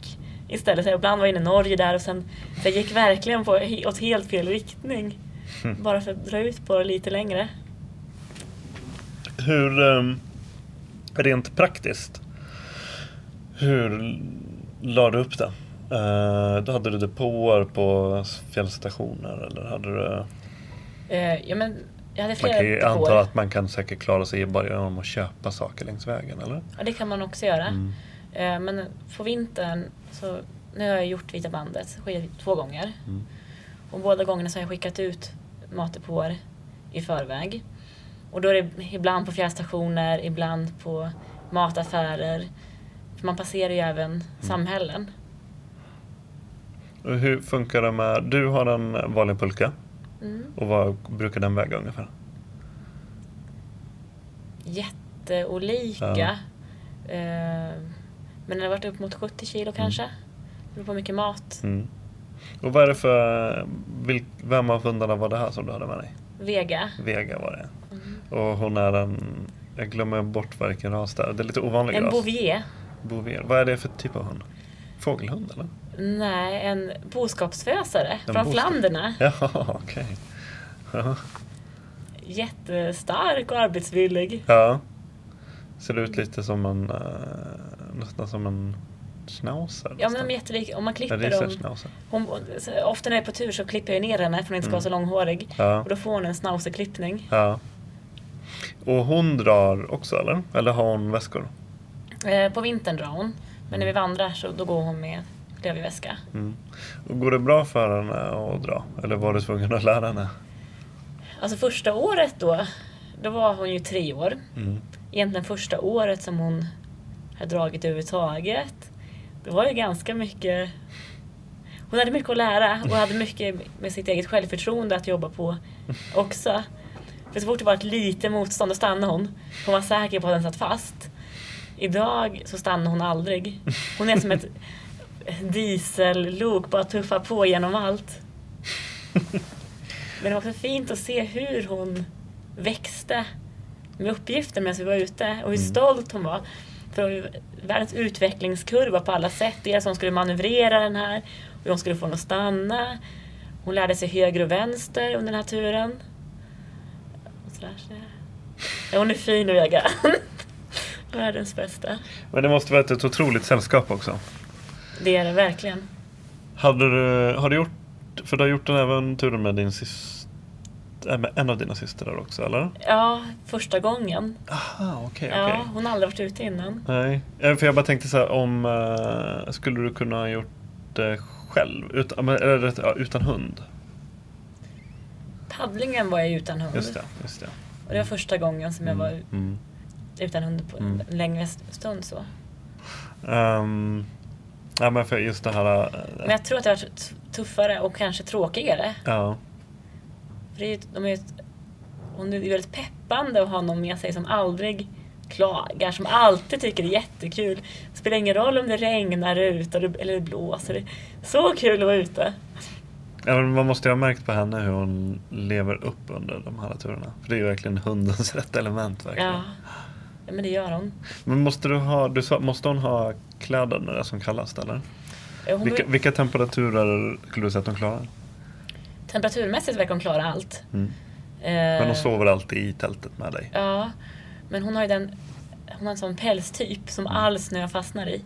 istället. Så ibland var jag inne i Norge där och sen så jag gick verkligen på, åt helt fel riktning. Mm. Bara för att dra ut på det lite längre. Hur, um, rent praktiskt, hur la du upp det? Uh, då hade du depåer på fjällstationer eller hade du? Eh, ja, men Jag hade Man flera kan ju depåer. anta att man kan säkert klara sig bara genom att köpa saker längs vägen, eller? Ja, det kan man också göra. Mm. Eh, Men på vintern, så nu har jag gjort Vita bandet två gånger. Mm. Och båda gångerna så har jag skickat ut matdepåer i förväg. Och då är det ibland på fjärrstationer, ibland på mataffärer. För man passerar ju även Mm. samhällen. Och hur funkar det med, du har en vanlig pulka Mm. och vad brukar den väga ungefär? Jätteolika. Ja. Eh, Men den har varit upp mot 70 kilo kanske. Det beror på mycket mat. Mm. Och vad är det för, vil, vem av hundarna var det här som du hade med dig? Vega. Vega var det. Mm. Och hon är en, jag glömmer bort vilken ras det är. Det är lite ovanlig En ras. bouvier. Bouvier. Vad är det för typ av hund? Fågelhund eller? Nej, en boskapsfösare En från boskap- Flanderna. Ja, okej. Ja. Jättestark och arbetsvillig. ja. Ser ut lite som en, eh, nästan som en schnauzer. Ja men de är jättelika. Om man klipper dem. Hon, ofta när jag är på tur så klipper jag ner henne för att hon inte ska vara så långhårig. Ja. Och då får hon en schnauserklippning. ja. Och hon drar också eller? Eller har hon väskor? Eh, på vintern drar hon. Men när vi vandrar så då går hon med klöverväska. Mm. Och går det bra för henne att dra? Eller var du tvungen att lära henne? Alltså första året då, då var hon ju tre år. Mm. Egentligen första året som hon hade dragit överhuvudtaget. Det var ju ganska mycket... Hon hade mycket att lära och hade mycket med sitt eget självförtroende att jobba på också. För så fort det var ett litet motstånd då stannade hon. Hon var säker på att den satt fast. Idag så stannar hon aldrig. Hon är som ett diesellok, bara tuffar på genom allt. Men det var också fint att se hur hon växte med uppgiften medan vi var ute och hur stolt hon var. Ju världens utvecklingskurva på alla sätt. Dels hon skulle manövrera den här och hon skulle få den att stanna. Hon lärde sig höger och vänster under den här turen. Ja, hon är fin och Vega. Världens bästa. Men det måste varit ett otroligt sällskap också. Det är det verkligen. Hade du, har du gjort, för du har gjort den även turen med din syster, en av dina systrar också eller? Ja, första gången. Aha, okej, Ja, okej. hon har aldrig varit ute innan. Nej, för jag bara tänkte så här om, eh, skulle du kunna ha gjort det själv? Utan, eller, ja, utan hund? Paddlingen var jag utan hund. Just det, just det. Och det var första gången som jag var Mm. utan hund på Mm. en längre stund så. Ehm, ja, men för just det här... eh, Men jag tror att det har varit tuffare och kanske tråkigare. Ja, För det är, de är det är väldigt peppande att ha någon med sig som aldrig klagar, som alltid tycker det är jättekul. Det spelar ingen roll om det regnar ute eller det blåser. Det är så kul att vara ute. Ja, men man måste ju ha märkt på henne hur hon lever upp under de här turerna. För det är ju verkligen hundens rätt element. Verkligen. Ja. ja, men det gör hon. Men måste, du ha, du sa, måste hon ha kläder när det är som kallast eller? Hon Vilka, vilka temperaturer skulle du säga att hon klarar? Temperaturmässigt verkar hon klara allt. Mm. Eh, Men hon sover alltid i tältet med dig? Ja, men hon har ju den, hon har en sån pälstyp som Mm. all snö fastnar i.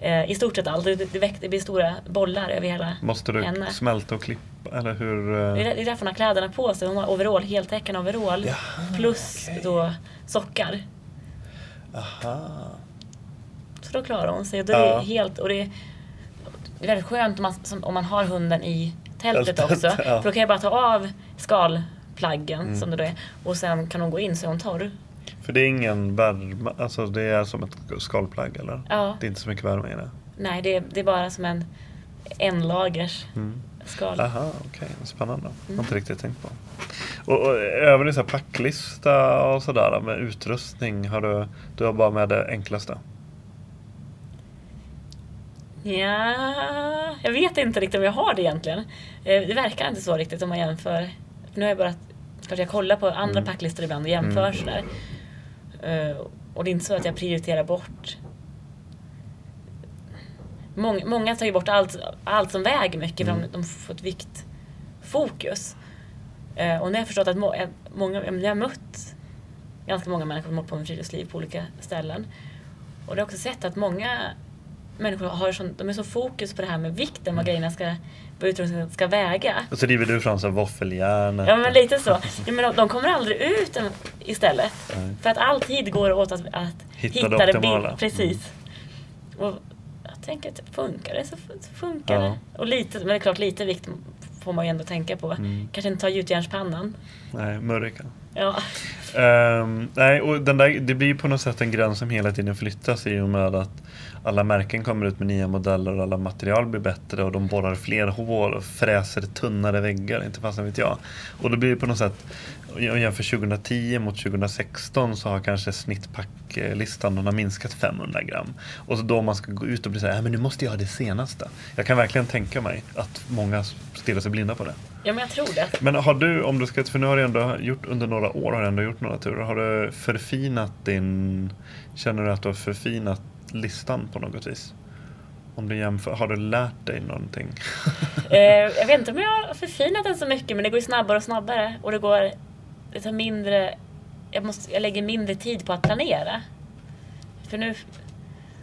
Eh, I stort sett allt. Det, det, väck- det blir stora bollar över hela Måste du henne. smälta och klippa? Eller hur? Det är, eh, det är därför hon har kläderna på sig. Hon har overall, heltäckande overall. Jaha, plus okej. då sockar. Aha. Så då klarar hon sig. Och, då är Ja. det helt, och det, är, det är väldigt skönt om man, som, om man har hunden i tältet också. ja. För då kan jag bara ta av skalplaggen Mm. som det då är. Och sen kan hon gå in så är hon torr. För det är ingen värme, alltså det är som ett skalplagg eller? Ja. Det är inte så mycket värme i det? Nej, det är, det är bara som en enlagers Mm. skal. Aha, okej. Spännande. Mm. Har inte riktigt tänkt på. Och, och över din så packlista och sådär med utrustning, har du, du har bara med det enklaste? Ja, jag vet inte riktigt om jag har det egentligen. Eh, Det verkar inte så riktigt om man jämför. För nu har jag bara, klart jag kollar på andra Mm. packlistor ibland och jämför Mm. sådär. Eh, Och det är inte så att jag prioriterar bort. Många, många tar ju bort allt, allt som väger mycket för Mm. de, de får ett viktfokus. Eh, Och nu har jag förstått att må, många, jag har mött ganska många människor som håller på med friluftsliv på olika ställen. Och jag har också sett att många människor har sån, de är så fokus på det här med vikten, vad grejerna ska, vad utrustningen ska väga. Och så driver du fram så våffeljärnet. Ja men lite så. Ja, men de, de kommer aldrig ut istället. Nej. För att all tid går åt att, att Hitta det bild- optimala. Mm. Precis. Och jag tänker att funkar det så funkar Ja. det. Och lite, men det är klart lite vikt får man ju ändå tänka på. Mm. Kanske inte ta gjutjärnspannan. Nej, mörka. Ja. Ehm, nej, och den där, det blir ju på något sätt en gräns som hela tiden flyttas i och med att alla märken kommer ut med nya modeller och alla material blir bättre och de borrar fler hål och fräser tunnare väggar, inte fasen vet jag. Och då blir det på något sätt, jag jämför 2010 mot 2016 så har kanske snittpacklistan har minskat 500 gram. Och så då man ska gå ut och bli så här, "Ja, men nu måste jag ha det senaste. Jag kan verkligen tänka mig att många stirrar sig blinda på det. ja, men jag tror det. Men har du, om du ska, för nu har du ändå gjort under några år, har du ändå gjort några turer. Har du förfinat din, känner du att du har förfinat listan på något vis? Om du jämför, har du lärt dig någonting? Eh, jag vet inte om jag har förfinat den så mycket men det går ju snabbare och snabbare. Och det går, det tar mindre, jag, måste, jag lägger mindre tid på att planera. För nu,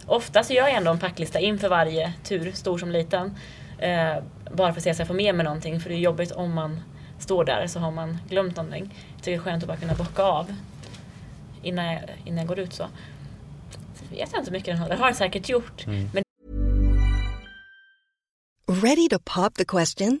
ofta så gör jag ändå en packlista inför varje tur, stor som liten. Eh, bara för att se så jag får med mig någonting. För det är jobbigt om man står där så har man glömt någonting. Jag tycker det är skönt att bara kunna bocka av innan jag, innan jag går ut så. Så vet jag inte hur mycket den har. Det har den säkert gjort. Men Ready to pop the question?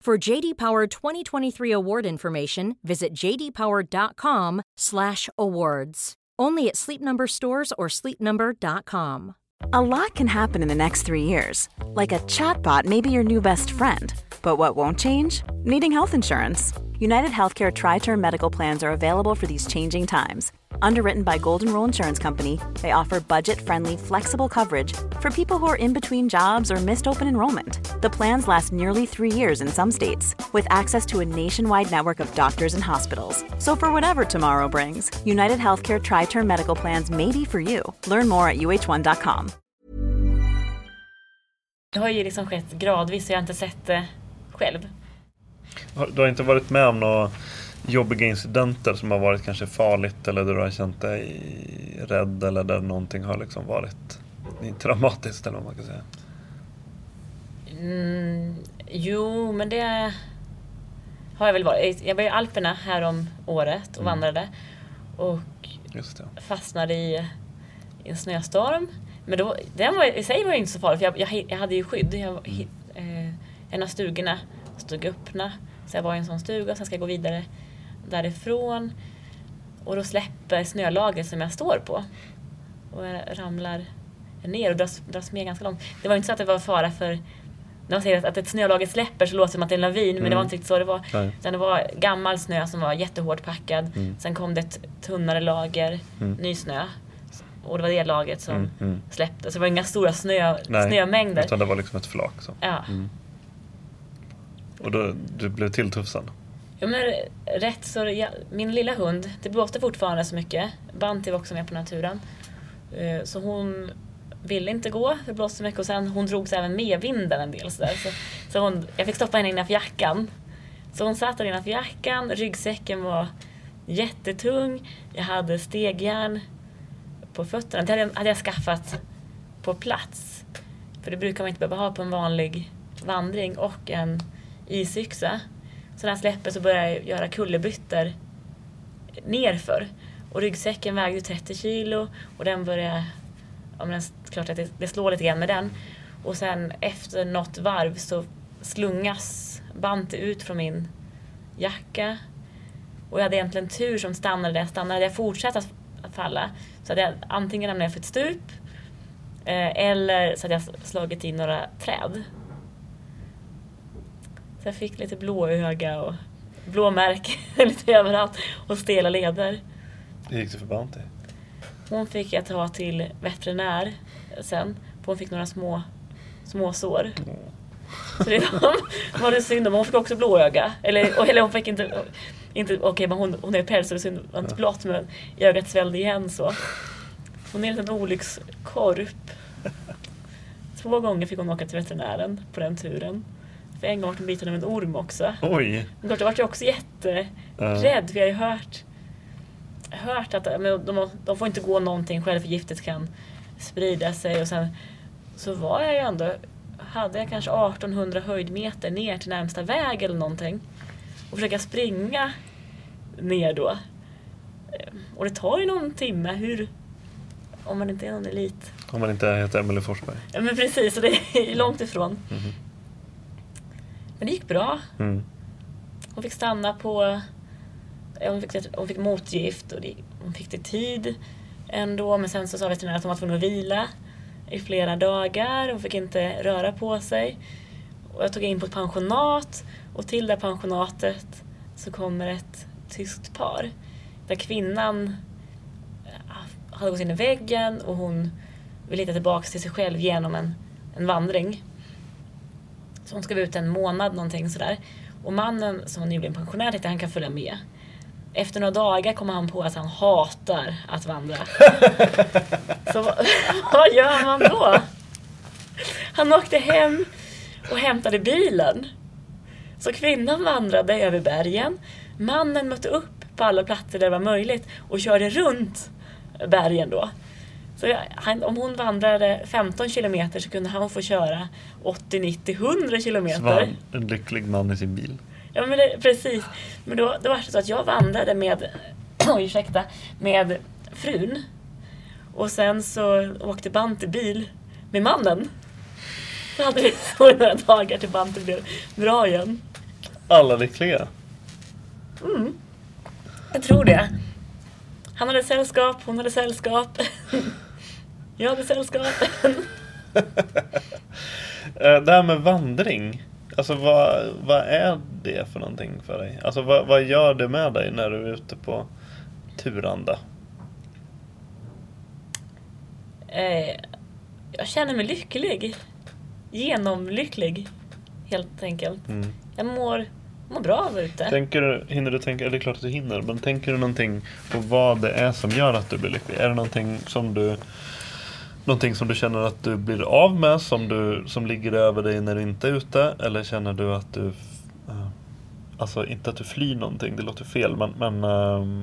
For JD Power 2023 award information, visit jdpower.com/awards. Only at Sleep Number stores or sleepnumber.com. A lot can happen in the next three years. Like a chatbot may be your new best friend. But what won't change? Needing health insurance. United Healthcare Tri Term Medical Plans are available for these changing times. Underwritten by Golden Rule Insurance Company, they offer budget friendly, flexible coverage for people who are in between jobs or missed open enrollment. The plans last nearly three years in some states, with access to a nationwide network of doctors and hospitals. So, for whatever tomorrow brings, United Healthcare Tri Term Medical Plans may be for you. Learn more at uh1.com. det har ju liksom skett gradvis så jag har inte sett det själv. Har- Du har inte varit med om några jobbiga incidenter som har varit kanske farligt eller där du har känt dig rädd eller där någonting har liksom varit traumatiskt eller vad man kan säga? Mm, jo, men det har jag väl varit. Jag var i Alperna här om året och vandrade. Och fastnade i, en snöstorm. Men då, den var, i sig var det inte så farligt för jag, jag, jag hade ju skydd. Jag, hi- eh, en av stugorna stod öppna. Så jag var i en sån stuga och sen ska jag gå vidare därifrån. Och då släpper snölagret som jag står på. Och jag ramlar ner och dras, dras med ganska långt. Det var inte så att det var fara för när man säger att ett snölager släpper så låter det som att det är en lavin, men det var inte riktigt så det var. Nej. Utan det var gammal snö som var jättehårt packad. Sen kom det ett tunnare lager, ny snö. Och det var det lagret som Mm, mm. släppte. Så det var inga stora snö, Nej, snömängder. Utan det var liksom ett flak. Så. Ja. Och då, du blev tilltufsad? Ja, men rätt så, ja, min lilla hund, det blåste fortfarande så mycket. Banti var också med på naturen. Eh, så hon ville inte gå, det blåste så mycket. Och sen hon drogs även med vinden en del. Så där. Så, så hon, jag fick stoppa henne innanför jackan. Så hon satt där innanför jackan, ryggsäcken var jättetung. Jag hade stegjärn på fötterna. Det hade jag, hade jag skaffat på plats. För det brukar man inte behöva ha på en vanlig vandring. Och en isyxa. Så när jag släpper så börjar jag göra kullerbyttor nerför. Och ryggsäcken vägde 30 kilo och den började, ja men klart att det, det slår lite grann med den. Och sen efter något varv så slungas Bante ut från min jacka. Och jag hade egentligen tur som stannade där jag stannade. Hade jag fortsatt att falla så hade jag antingen ramlat för ett stup eh, eller så hade jag slagit in några träd. Så jag fick lite blåöga och blåmärken lite överallt och stela leder. Hur gick det för Bounty? Hon fick jag ta till veterinär sen. För hon fick några små, små sår. Så det var, var det synd om. Hon fick också blåöga. Eller, eller hon fick inte... inte Okej, okay, men hon, hon är päls så det synd. Inte blått men ögat svällde igen så. Hon är en liten olyckskorp. Två gånger fick hon åka till veterinären på den turen. För en gång var hon biten av en orm också. Oj! Men då vart jag också jätterädd. För jag har ju hört, hört att men de, de får inte gå någonting själv för giftet kan sprida sig. Och sen så var jag ju ändå, hade jag kanske 1800 höjdmeter ner till närmsta väg eller någonting. Och försöka springa ner då. Och det tar ju någon timme. Hur, om man inte är någon elit. Om man inte heter Emelie Forsberg. Ja men precis, och det är långt ifrån. Mm. Men det gick bra. Mm. Hon fick stanna på... Hon fick, hon fick motgift och det, hon fick det tid ändå. Men sen så sa veterinären att hon var tvungen att vila i flera dagar. Hon fick inte röra på sig. Och jag tog in på ett pensionat och till det pensionatet så kommer ett tyskt par. Där kvinnan hade gått in i väggen och hon vill hitta tillbaka till sig själv genom en, en vandring. Så hon ska vara ute en månad någonting sådär. Och mannen som var nybliven pensionär tänkte han kan följa med. Efter några dagar kommer han på att han hatar att vandra. Så vad gör man då? Han åkte hem och hämtade bilen. Så kvinnan vandrade över bergen. Mannen mötte upp på alla platser där det var möjligt och körde runt bergen då. Så han, om hon vandrade 15 kilometer så kunde han få köra 80, 90, 100 kilometer. Så var en lycklig man i sin bil. Ja men det, precis. Men då, då var det så att jag vandrade med, oj, ursäkta, med frun. Och sen så åkte Bante bil med mannen. Så hade vi några dagar till Bante blev bra igen. Alla lyckliga? Mm. Jag tror det. Han hade sällskap, hon hade sällskap. Jag hade sällskap. Eh, det här med vandring. Alltså vad, vad är det för någonting för dig? Alltså vad, vad gör det med dig när du är ute på turanda? Eh, jag känner mig lycklig. Genomlycklig. Helt enkelt. Mm. Jag mår, mår bra av ute. Tänker du, hinner du tänka, eller det är klart att du hinner, men tänker du någonting på vad det är som gör att du blir lycklig? Är det någonting som du Någonting som du känner att du blir av med som, du, som ligger över dig när du inte är ute? Eller känner du att du uh, Alltså inte att du flyr någonting, det låter fel men, men uh,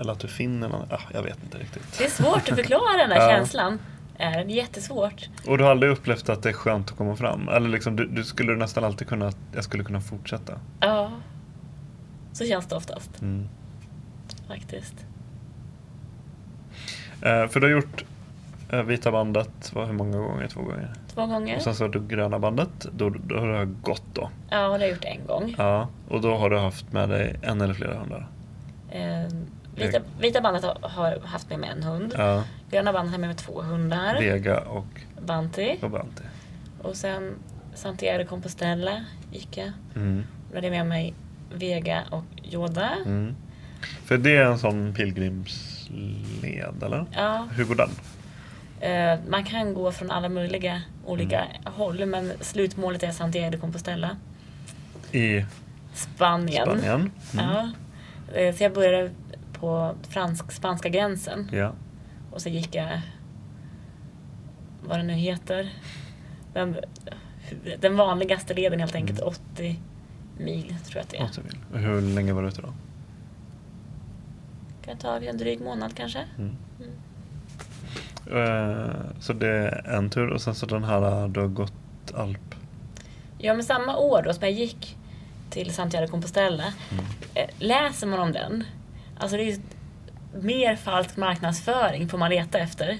Eller att du finner något, uh, jag vet inte riktigt. Det är svårt att förklara den där känslan. Det är jättesvårt. Och du har aldrig upplevt att det är skönt att komma fram? Eller liksom, du, du skulle nästan alltid kunna, jag skulle kunna fortsätta? Ja. Så känns det oftast. Mm. Faktiskt. Uh, för du har gjort Eh, vita bandet var hur många gånger? Två gånger? Två gånger. Och sen så har du gröna bandet. Då, då har du gått då? Ja, det har jag gjort en gång. Ja, och då har du haft med dig en eller flera hundar? Eh, vita, vita, bandet har, haft med mig en hund. Ja. Gröna bandet har med mig två hundar. Vega och Banti. Och, Banti. och sen Santiago de Compostela gick jag. Mm. Då hade jag med mig Vega och Yoda. Mm. För det är en sån pilgrimsled, eller? Ja. Hur går den? Eh, man kan gå från alla möjliga olika mm. håll men slutmålet är Santiago de Compostela. I Spanien. Spanien. Mm. Ja. Eh, så jag började på fransk-spanska gränsen. Ja. Och så gick jag, vad det nu heter, den, den vanligaste leden helt enkelt, mm. 80 mil tror jag att det är. 80 mil. Och hur länge var du ute då? Kan ta en dryg månad kanske. Mm. Mm. Eh, så det är en tur och sen så den här, du har gått alp. Ja men samma år då som jag gick till Santiago de Compostela. Mm. Eh, läser man om den, alltså det är mer falsk marknadsföring får man leta efter.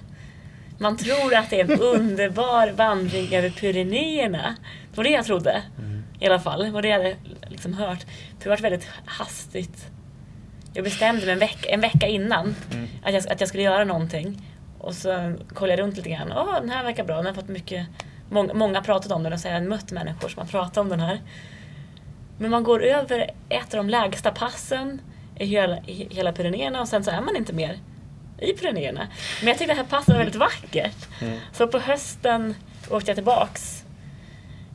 Man tror att det är en underbar vandring över Pyrenéerna. Det var det jag trodde. I alla fall. Det var det jag hade liksom hört. För det var väldigt hastigt. Jag bestämde mig en vecka, en vecka innan att, jag, att jag skulle göra någonting. Och så kollade jag runt lite grann. Åh, den här verkar bra. Den har fått mycket... Många, många har pratat om den och så har jag mött människor som har pratat om den här. Men man går över ett av de lägsta passen i hela, i hela Pyrenéerna och sen så är man inte mer i Pyrenéerna. Men jag tyckte det här passet var väldigt vackert. Så på hösten åkte jag tillbaks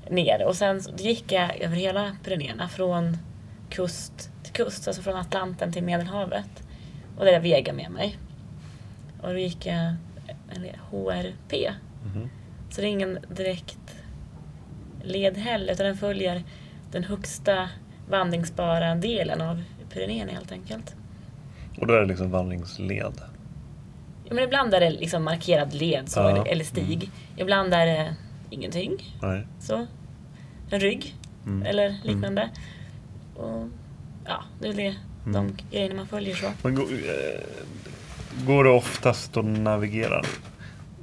ner och sen gick jag över hela Pyrenéerna från kust till kust, alltså från Atlanten till Medelhavet. Och där jag Vega med mig. Och då gick jag eller, HRP. Så det är ingen direkt led heller, utan den följer den högsta vandringsbara delen av Pyrenéerna helt enkelt. Och då är det liksom vandringsled. Ja, men ibland är det liksom markerad led så, Ja. eller, stig. Ibland är det ingenting. Nej. Så. En rygg Mm. eller liknande. Och, ja, det är det, de grejerna man följer så. Men går, eh, det oftast att navigera?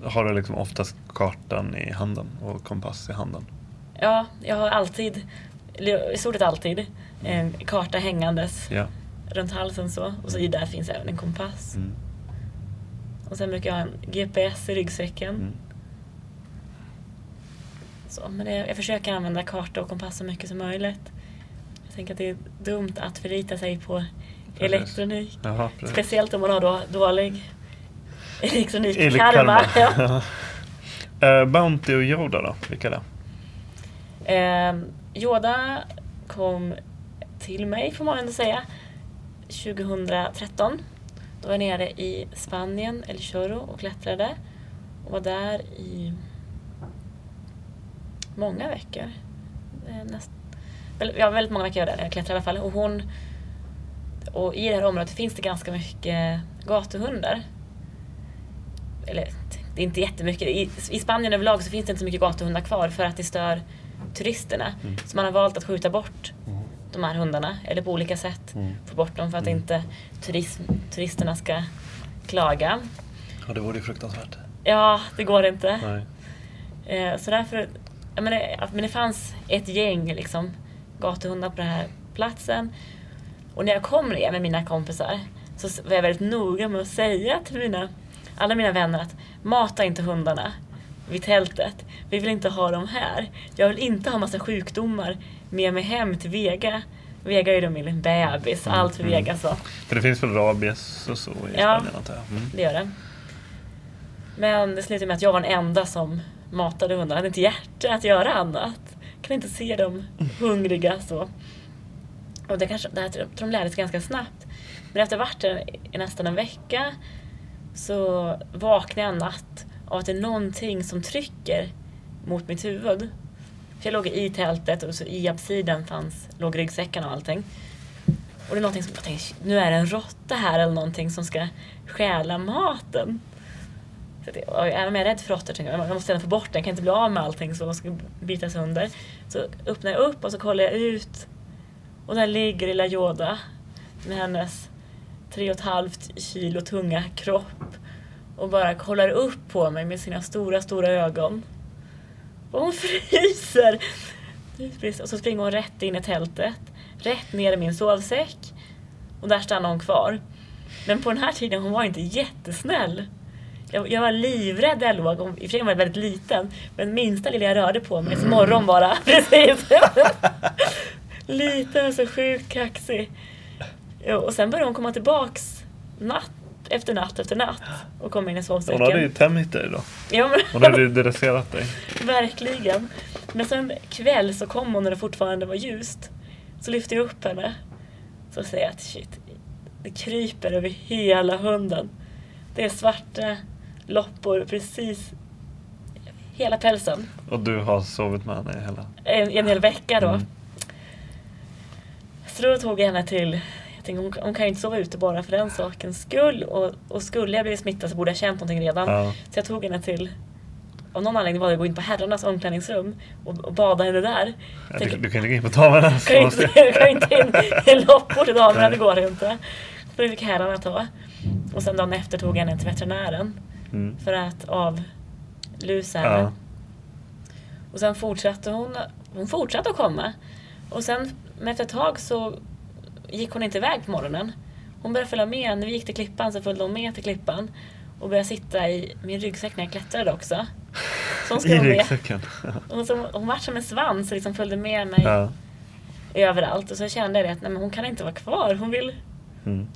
Har du liksom oftast kartan i handen och kompass i handen? Ja, jag har alltid, i stort sett alltid, en karta hängandes Ja. runt halsen så. Och så i där finns även en kompass. Mm. Och sen brukar jag ha en GPS i ryggsäcken. Mm. Så, men det, jag försöker använda karta och kompass så mycket som möjligt. Jag tänker att det är dumt att förlita sig på elektronik. Jaha, precis. Speciellt om man har då dålig elektronik Eller karma. karma. Ja. Eh, Bounty och Yoda då? Vilka är det? Eh, Yoda kom till mig, får man ändå säga, 2013. Då var jag nere i Spanien, El Chorro, och klättrade. Och var där i många veckor. Eh, Näst, ja, väldigt många veckor var jag där. Jag klättrade i alla fall. Och, hon, och i det här området finns det ganska mycket gatuhundar. Eller det är inte jättemycket. I, I Spanien överlag så finns det inte så mycket gatuhundar kvar för att det stör turisterna. Så man har valt att skjuta bort de här hundarna. Eller på olika sätt få bort dem för att inte turism, turisterna ska klaga. Ja, det vore ju fruktansvärt. Ja, det går inte. Nej. Eh, så därför, ja, men, det, men det fanns ett gäng liksom, gatuhundar på den här platsen. Och när jag kom ner med mina kompisar så var jag väldigt noga med att säga till mina, alla mina vänner att mata inte hundarna vid tältet. Vi vill inte ha dem här. Jag vill inte ha massa sjukdomar med mig hem till Vega. Vega är ju då min bebis, allt för Vega så. För det finns väl rabies och så i Ja. Spanien antar jag? Mm. Det gör det. Men det slutade med att jag var den enda som matade hundarna. Jag hade inte hjärta att göra annat. Kan inte se dem hungriga så. Och det, kanske, det här tror jag de lärde sig ganska snabbt. Men efter att ha varit där i nästan en vecka så vaknade jag en natt av att det är någonting som trycker mot mitt huvud. För jag låg i tältet och så i absiden fanns, låg ryggsäckarna och allting. Och det är någonting som jag tänkte, nu är det en råtta här eller någonting som ska stjäla maten. Så det, och även om jag är rädd för råttor, tänker jag jag måste ändå få bort den, jag kan inte bli av med allting så de ska bitas sönder. Så öppnar jag upp och så kollar jag ut och där ligger lilla Yoda med hennes tre och ett halvt kilo tunga kropp och bara kollar upp på mig med sina stora, stora ögon. Och hon fryser! Och så springer hon rätt in i tältet, rätt ner i min sovsäck och där stannar hon kvar. Men på den här tiden hon var inte jättesnäll. Jag, jag var livrädd där jag låg. Hon- I och för sig var jag väldigt liten. Men minsta lilla jag rörde på mig, så morgon bara. Precis liten och så sjukt kaxig. Och sen började hon komma tillbaks natt efter natt efter natt. Och kom in i sovsäcken. Hon hade ju tämjt dig då. Ja, men, Hon hade ju dresserat dig. Verkligen. Men sen kväll så kom hon när det fortfarande var ljust. Så lyfte jag upp henne. Så säger jag att shit, det kryper över hela hunden. Det är svarta loppor precis hela pälsen. Och du har sovit med henne hela... En, en hel vecka då. Mm. Så då tog jag henne till jag tänkte, hon, hon kan ju inte sova ute bara för den sakens skull. Och, och skulle jag bli smittad så borde jag känt någonting redan. Ja. Så jag tog henne till av någon anledning var det att gå in på herrarnas omklädningsrum och, och bada henne där. Ja, Tänk- du, du kan inte gå in på damerna. kan inte, kan inte in i loppor till damerna, det går inte. Så det fick herrarna ta. Och sen dagen efter tog jag henne till veterinären för att avlusa henne. Ja. Och sen fortsatte hon hon fortsatte att komma. Och sen med efter ett tag så gick hon inte iväg på morgonen. Hon började följa med. När vi gick till klippan så följde hon med till klippan. Och började sitta i min ryggsäck när jag klättrade också. Så hon I skulle vara med. ryggsäcken. Hon, som, hon var som en svans och liksom följde med mig Ja. överallt. Och så kände jag att nej, men hon kan inte vara kvar. Hon vill, Mm.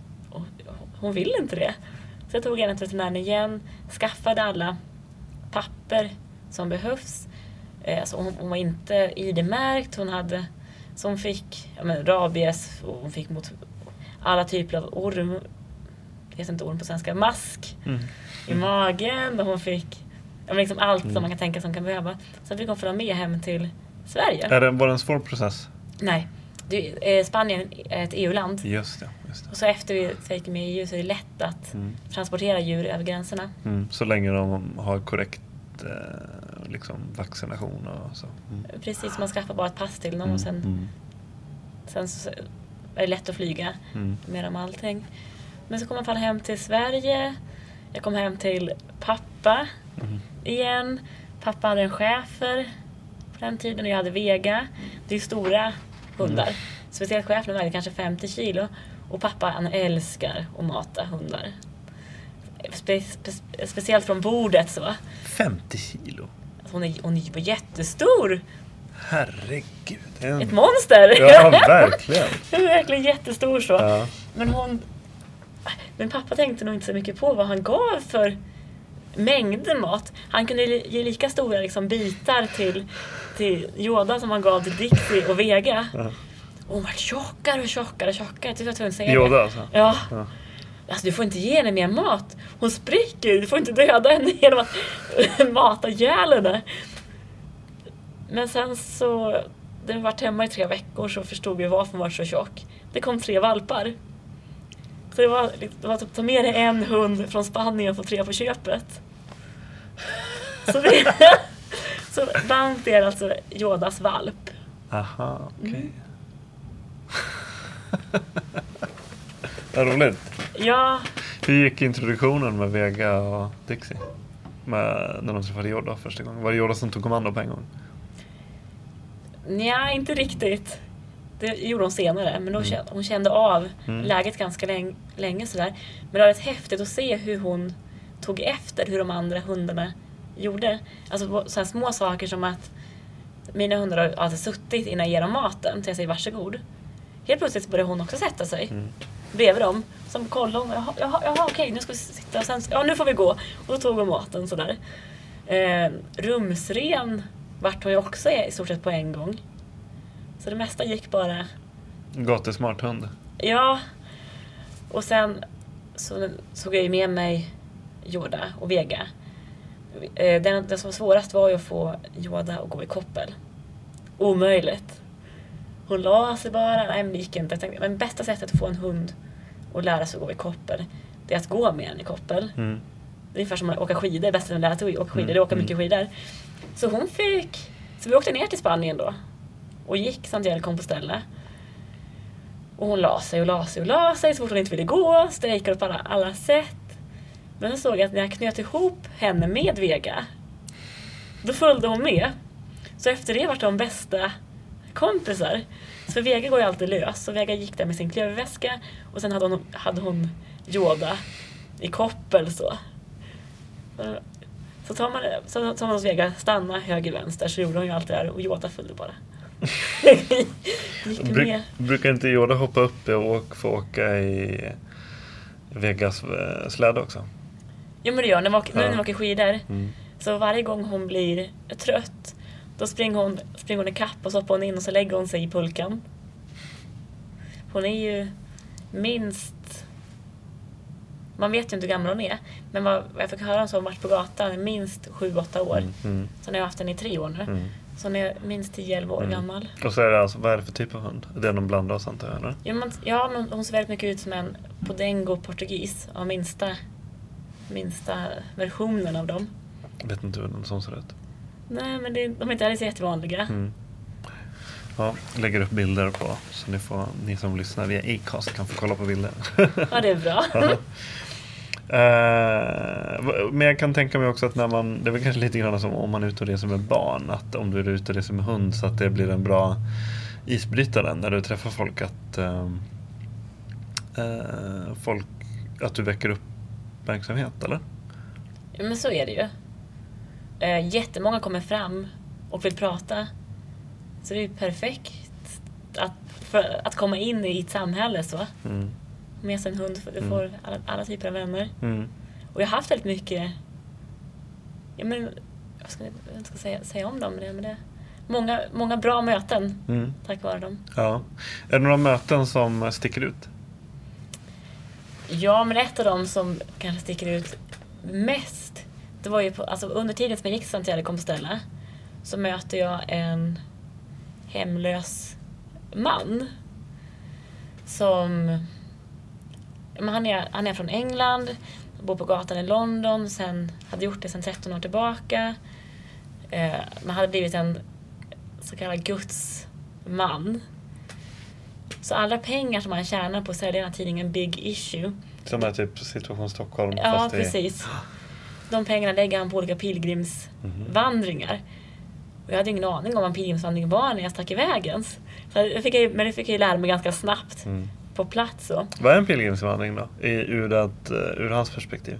hon vill inte det. Så jag tog henne till veterinären igen, skaffade alla papper som behövs. Eh, så hon, hon var inte ID-märkt, hon hade så hon fick ja, men, rabies, och hon fick mot alla typer av orm, det heter inte orm på svenska, mask Mm. i magen och hon fick ja, men liksom allt som man kan tänka som kan behöva. Sen fick hon följa med hem till Sverige. Är det, var det en svår process? Nej, det, eh, Spanien är ett EU-land. Just det. Just det. Och så efter vi gick med i EU så är det lätt att transportera djur över gränserna. Mm. Så länge de har korrekt eh, liksom, vaccination och så. Mm. Precis, man skaffar bara ett pass till dem och sen, Mm. sen så är det lätt att flyga Mm. med dem allting. Men så kom man hem till Sverige. Jag kom hem till pappa Mm. igen. Pappa hade en schäfer på den tiden och jag hade vega. Det är stora hundar. Mm. Speciellt schäfern vägde kanske 50 kilo. Och pappa han älskar att mata hundar. Spe, spe, speciellt från bordet så. 50 kilo. Hon, är, hon är ju jättestor! Herregud. en- Ett monster! Ja, verkligen. Hon är verkligen jättestor så. Ja. Men hon... Men pappa tänkte nog inte så mycket på vad han gav för mängder mat. Han kunde ge lika stora liksom, bitar till, till Yoda som han gav till Dixie och Vega. Och hon vart tjockare och tjockare och tjockare. Slut var jag tvungen att säga det. Yoda alltså? Ja. Ja. Alltså du får inte ge henne mer mat. Hon spricker. Du får inte döda henne genom att mata ihjäl henne. Men sen så, när vi varit hemma i tre veckor så förstod vi varför hon var så tjock. Det kom tre valpar. Så det var, det var typ ta med dig en hund från Spanien och få tre på köpet. Så, det, så Bounty är alltså Yodas valp. Aha, okej. Mm. Vad roligt. Ja, Hur gick introduktionen med Vega och Dixie? Med, när de träffade Yoda första gången. Var det Yoda som tog kommando på en gång? Nja, inte riktigt. Det gjorde hon senare, men då kände, hon kände av läget ganska länge, länge sådär. Men det var rätt häftigt att se hur hon tog efter hur de andra hundarna gjorde. Alltså så små saker som att mina hundar har alltid suttit innan jag ger dem maten, så jag säger varsågod. Helt plötsligt så började hon också sätta sig bredvid dem. Som kollade hon, jaha, jaha, jaha okej nu ska vi sitta och sen, ja nu får vi gå. Och då tog hon maten sådär. Eh, rumsren vart hon ju också i stort sett på en gång. Så det mesta gick bara, Gatesmart hund. ja. Och sen så såg jag ju med mig Yoda och Vega. Eh, Den, det som var svårast var ju att få Yoda att gå i koppel. Omöjligt. Hon la sig bara, nej men det gick inte. Jag tänkte, men bästa sättet att få en hund att lära sig att gå i koppel, det är att gå med en i koppel. Mm. Det är ungefär som att åka skidor, bästa att lära sig att åka skidor, det är att åka mycket skidor. Så hon fick, så vi åkte ner till Spanien då. Och gick Santiago Compostela. Och hon la sig och la sig och la sig så fort hon inte ville gå, strejkade på alla, alla sätt. Men så såg jag att när jag knöt ihop henne med Vega, då följde hon med. Så efter det vart de bästa kompisar. Så Vega går ju alltid lös. Och Vega gick där med sin klöverväska och sen hade hon, hade hon Yoda i koppel så. Så- Så tar man, så tar man hos Vega, stanna höger, vänster, så gjorde hon ju allt det där och Yoda följde bara. gick Bru- med. brukar inte Yoda hoppa upp och få åka i Vegas eh, släde också? Jo men det gör hon. när man åker, nu Ja. när man åker skidor. Mm. Så varje gång hon blir trött då springer hon, springer hon ikapp och så hoppar hon in och så lägger hon sig i pulkan. Hon är ju minst... Man vet ju inte hur gammal hon är. Men vad jag fick höra om så har hon varit på gatan minst 7-8 år. Mm. Sen har jag haft den i tre år nu. Mm. Så hon är minst 10-11 år gammal. Och så är det alltså, vad är det för typ av hund? Det är någon blandras antar jag eller? Ja, men, ja, men hon ser väldigt mycket ut som en Podengo portugis. Av minsta, minsta versionen av dem. Jag vet inte hur någon sån ser ut. Nej, men det, de är inte heller så jättevanliga. Mm. Ja, jag lägger upp bilder på så ni, får, ni som lyssnar via Acast kan få kolla på bilder. Ja, det är bra. Eh, men jag kan tänka mig också att när man, det är väl kanske lite grann som om man är ute och reser med barn, att om du är ute och reser med hund så att det blir en bra isbrytare när du träffar folk att eh, folk, att du väcker uppmärksamhet eller? Ja, men så är det ju. Eh, jättemånga kommer fram och vill prata. Så det är ju perfekt att, att komma in i ett samhälle så. Mm. Med sig en hund, du Mm. får alla, alla typer av vänner. Mm. Och jag har haft väldigt mycket, ja men, jag ska, inte ska säga, säga om dem, men det, men det många, många bra möten Mm. tack vare dem. Ja. Är det några möten som sticker ut? Ja, men ett av dem som kanske sticker ut mest, det var ju på, alltså under tiden som jag gick till Santiago Compostela så möter jag en hemlös man som han, är, han är från England, bor på gatan i London, sen hade gjort det sedan 13 år tillbaka. Eh, man hade blivit en så kallad gudsman. Så alla pengar som han tjänar på att sälja den här tidningen Big Issue Som är typ Situation Stockholm Ja, precis. De pengarna lägger han på olika pilgrimsvandringar. Och jag hade ingen aning om vad en pilgrimsvandring var när jag stack iväg ens. Så det fick jag, men det fick jag ju lära mig ganska snabbt Mm. på plats. Så. Vad är en pilgrimsvandring då? I, ur, att, eh, ur hans perspektiv?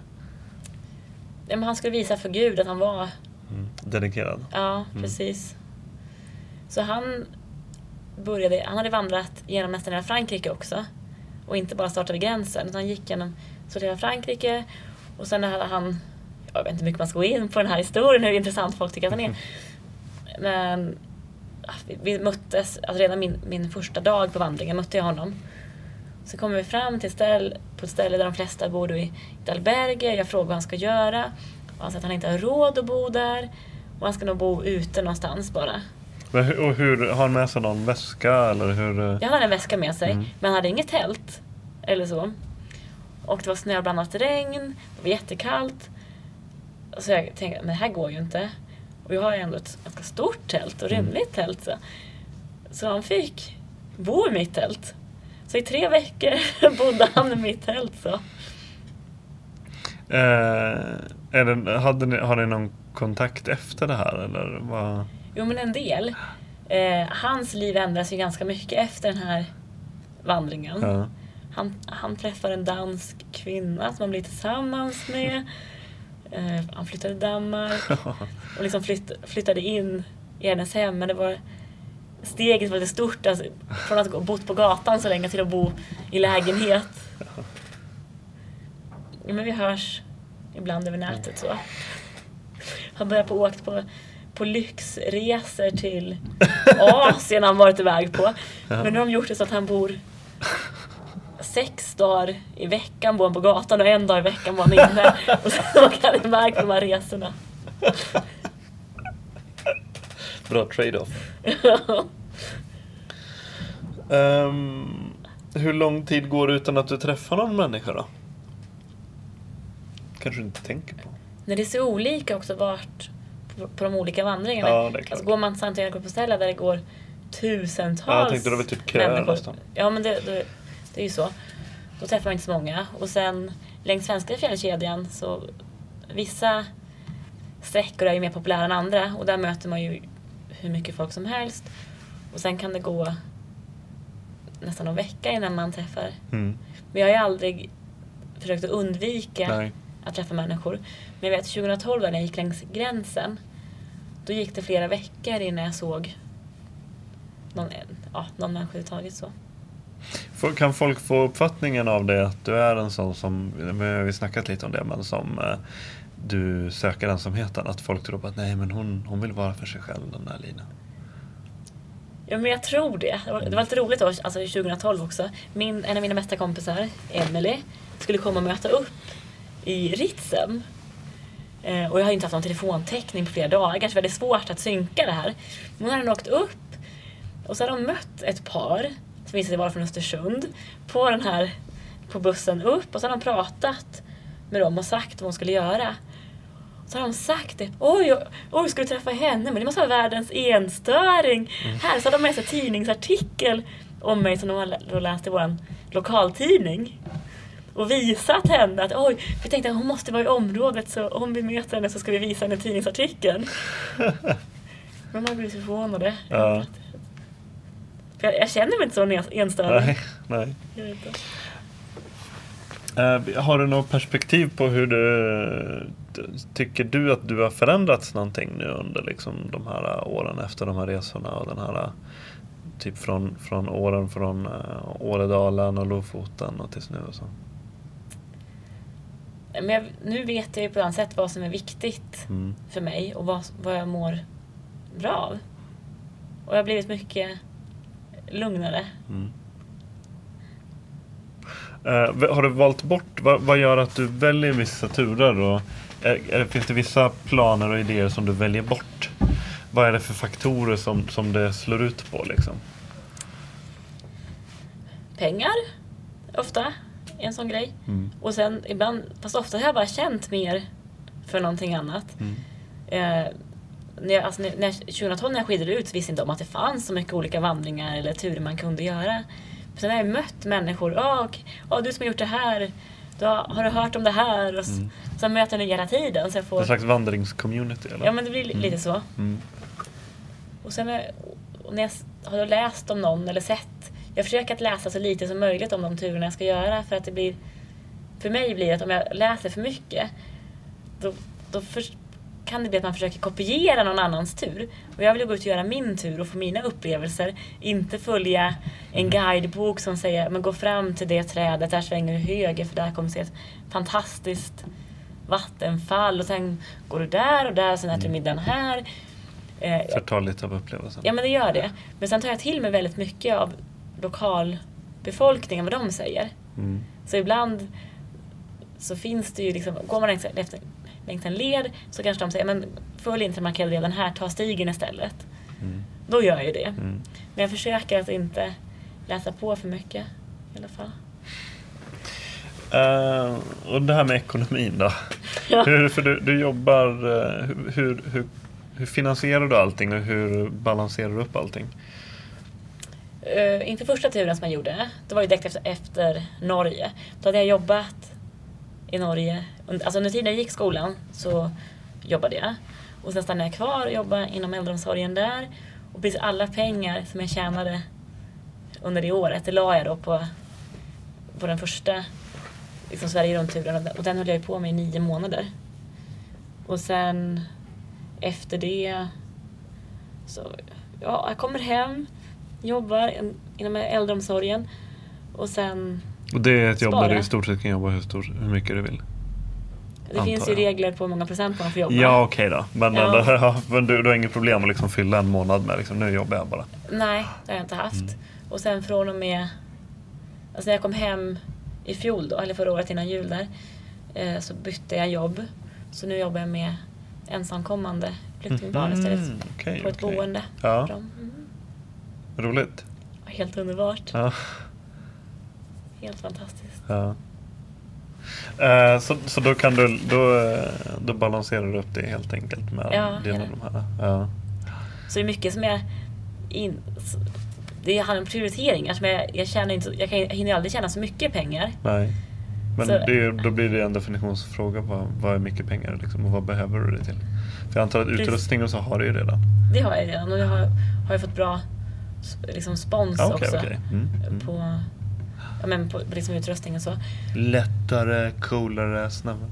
Ja, men han skulle visa för Gud att han var, Mm. Dedikerad? ja precis. Så han började, han hade vandrat genom nästan hela Frankrike också. Och inte bara startat vid gränsen, utan han gick genom så hela Frankrike. Och sen hade han, jag vet inte hur mycket man ska gå in på den här historien, hur intressant folk tycker att han är. Men vi, vi möttes, alltså redan min, min första dag på vandringen mötte jag honom. Så kommer vi fram till ett ställe, på ett ställe där de flesta bor då i ett alberge. Jag frågar vad han ska göra. Och han säger att han inte har råd att bo där. Och han ska nog bo ute någonstans bara. Hur, och hur, har han med sig någon väska eller hur? eh? Jag hade en väska med sig, Mm. men han hade inget tält. Eller så. Och det var snöblandat regn, det var jättekallt. Så jag tänkte, men det här går ju inte. Och jag har ju ändå ett ganska stort tält och rymligt tält. Så. så han fick bo i mitt tält. Så i tre veckor bodde han i mitt tält. Så. Eh, det, hade ni, har ni någon kontakt efter det här eller? Vad? Jo men en del. Eh, hans liv ändras ju ganska mycket efter den här vandringen. Ja. Han, han träffar en dansk kvinna som han blir tillsammans med. Eh, han flyttade till Danmark och liksom flytt, flyttade in i hennes hem. Men det var, steget var lite stort. Alltså, från att ha bott på gatan så länge till att bo i lägenhet. Ja, men vi hörs ibland över nätet så. Han börjar på åkt på, på lyxresor till Asien har han varit iväg på. Men nu har de gjort det så att han bor sex dagar i veckan bor han på gatan och en dag i veckan bor han inne. Och sen åker han iväg på de här resorna. Bra trade-off. Ehm, hur lång tid går det utan att du träffar någon människa då? Kanske du inte tänker på. När det är så olika också vart på, på de olika vandringarna. Ja, det är klart. alltså går man till Santiago de Compostela där det går tusentals Ja, jag tänkte det var typ människor. nästan. Ja, men det, det, det är ju så. Då träffar man inte så många. Och sen längs svenska fjällkedjan så vissa sträckor är ju mer populära än andra och där möter man ju hur mycket folk som helst. Och sen kan det gå nästan en vecka innan man träffar. Mm. Men jag har ju aldrig försökt att undvika Nej. att träffa människor. Men jag vet 2012 när jag gick längs gränsen. Då gick det flera veckor innan jag såg någon, ja, någon människa överhuvudtaget så. Kan folk få uppfattningen av det att du är en sån som, vi har ju snackat lite om det, men som eh, du söker ensamheten. Att folk tror på att nej men hon, hon vill vara för sig själv den där Lina. Ja men jag tror det. Det var, det var lite roligt då, alltså 2012 också. Min, en av mina bästa kompisar, Emily, skulle komma och möta upp i Ritsem. Eh, och jag har ju inte haft någon telefontäckning på flera dagar så det är svårt att synka det här. Men hon hade åkt upp och så hade hon mött ett par som visade sig vara från Östersund på den här på bussen upp och så hade de pratat med dem och sagt vad hon skulle göra. Så har de sagt det. Oj, oj, oj, ska du träffa henne? Men det måste vara världens enstöring. Här så hade de med sig tidningsartikel om mig som de har läst i vår lokaltidning. och visat henne att oj, vi tänkte att hon måste vara i området så om vi möter henne så ska vi visa henne tidningsartikeln. De har blivit så förvånade. Ja. För jag, jag känner mig inte så ens- enstörig. Nej, nej. Jag vet inte. Eh, har du något perspektiv på hur du tycker du att du har förändrats någonting nu under liksom de här åren efter de här resorna och den här typ från, från åren från uh, Åredalen och Lofoten och tills nu och så? Men jag, nu vet jag ju på ett annat sätt vad som är viktigt Mm. för mig och vad, vad jag mår bra av. Och jag har blivit mycket lugnare. Mm. Eh, har du valt bort, vad, vad gör att du väljer vissa turer? Och, är, är, finns det vissa planer och idéer som du väljer bort? Vad är det för faktorer som, som det slår ut på? Liksom? Pengar, ofta, är en sån grej. Mm. Och sen ibland, fast ofta har jag bara känt mer för någonting annat. Mm. Eh, när jag, alltså, när, när, 2012 när jag skidade ut så visste jag inte om att det fanns så mycket olika vandringar eller turer man kunde göra. Sen har jag mött människor. Ja, och, ja, du som har gjort det här. Du har, har du hört om det här? Och s- Mm. Sen möter jag nya hela tiden. Så jag En får, slags vandringscommunity? Eller? ja, men det blir li- lite så. Mm. Och sen när, och när jag har läst om någon eller sett. Jag försöker att läsa så lite som möjligt om de turerna jag ska göra. För att det blir... För mig blir det att om jag läser för mycket. Då, då för, kan det bli att man försöker kopiera någon annans tur. Och jag vill ju gå ut och göra min tur och få mina upplevelser. Inte följa en guidebok som säger men gå fram till det trädet, där svänger du höger för där kommer du se ett fantastiskt vattenfall. Och sen går du där och där, sen äter du middagen här. Eh, Förtar lite av upplevelsen. Ja men det gör det. Men sen tar jag till mig väldigt mycket av lokalbefolkningen, vad de säger. Mm. Så ibland så finns det ju liksom, går man efter, längs en led så kanske de säger men följ inte den markerade leden här, ta stigen istället. Mm. Då gör jag ju det. Mm. Men jag försöker att inte läsa på för mycket i alla fall. Eh, och det här med ekonomin då? Ja. Hur, för du, du jobbar, eh, hur, hur, hur, hur finansierar du allting och hur balanserar du upp allting? Uh, inför första turen som jag gjorde, det var ju direkt efter, efter Norge. Då hade jag jobbat i Norge. Alltså under tiden jag gick skolan så jobbade jag. Och sen stannade jag kvar och jobbade inom äldreomsorgen där. Och precis alla pengar som jag tjänade under det året, det la jag då på, på den första liksom Sverige runt-turen. Och den- höll jag på med i nio månader. Och sen efter det så, ja, jag kommer hem, jobbar inom äldreomsorgen och sen, och det är ett jobb där du i stort sett kan jobba hur, stor, hur mycket du vill? det finns ju regler på hur många procent man får jobba. Ja okej då. Men, Ja. ja. men du, du har inget problem att liksom fylla en månad med liksom, nu jobbar jag bara. Nej, det har jag inte haft. Mm. Och sen från och med, alltså när jag kom hem i fjol då, eller förra året innan jul där, eh, så bytte jag jobb. Så nu jobbar jag med ensamkommande flyktingbarn istället. Mhm, okej, på ett okej. boende. Ja. Mm. Roligt. Helt underbart. Ja. Helt fantastiskt. Ja. Eh, så, så då kan du, då, då balanserar du upp det helt enkelt med Ja, dina, de här. Ja. Så det är mycket som jag... In, det handlar om prioriteringar. Som jag, jag, tjänar inte, jag, kan, jag hinner aldrig tjäna så mycket pengar. Nej. Men Så- det då blir det en definitionsfråga. Vad, vad är mycket pengar liksom, och vad behöver du det till? För jag antar att utrustning och så har du ju redan. Det har jag redan och jag har, har jag fått bra liksom spons Ja, okej, också. okej. Mm, mm. Ja, men på liksom utrustning och så. Lättare, coolare, snabbare.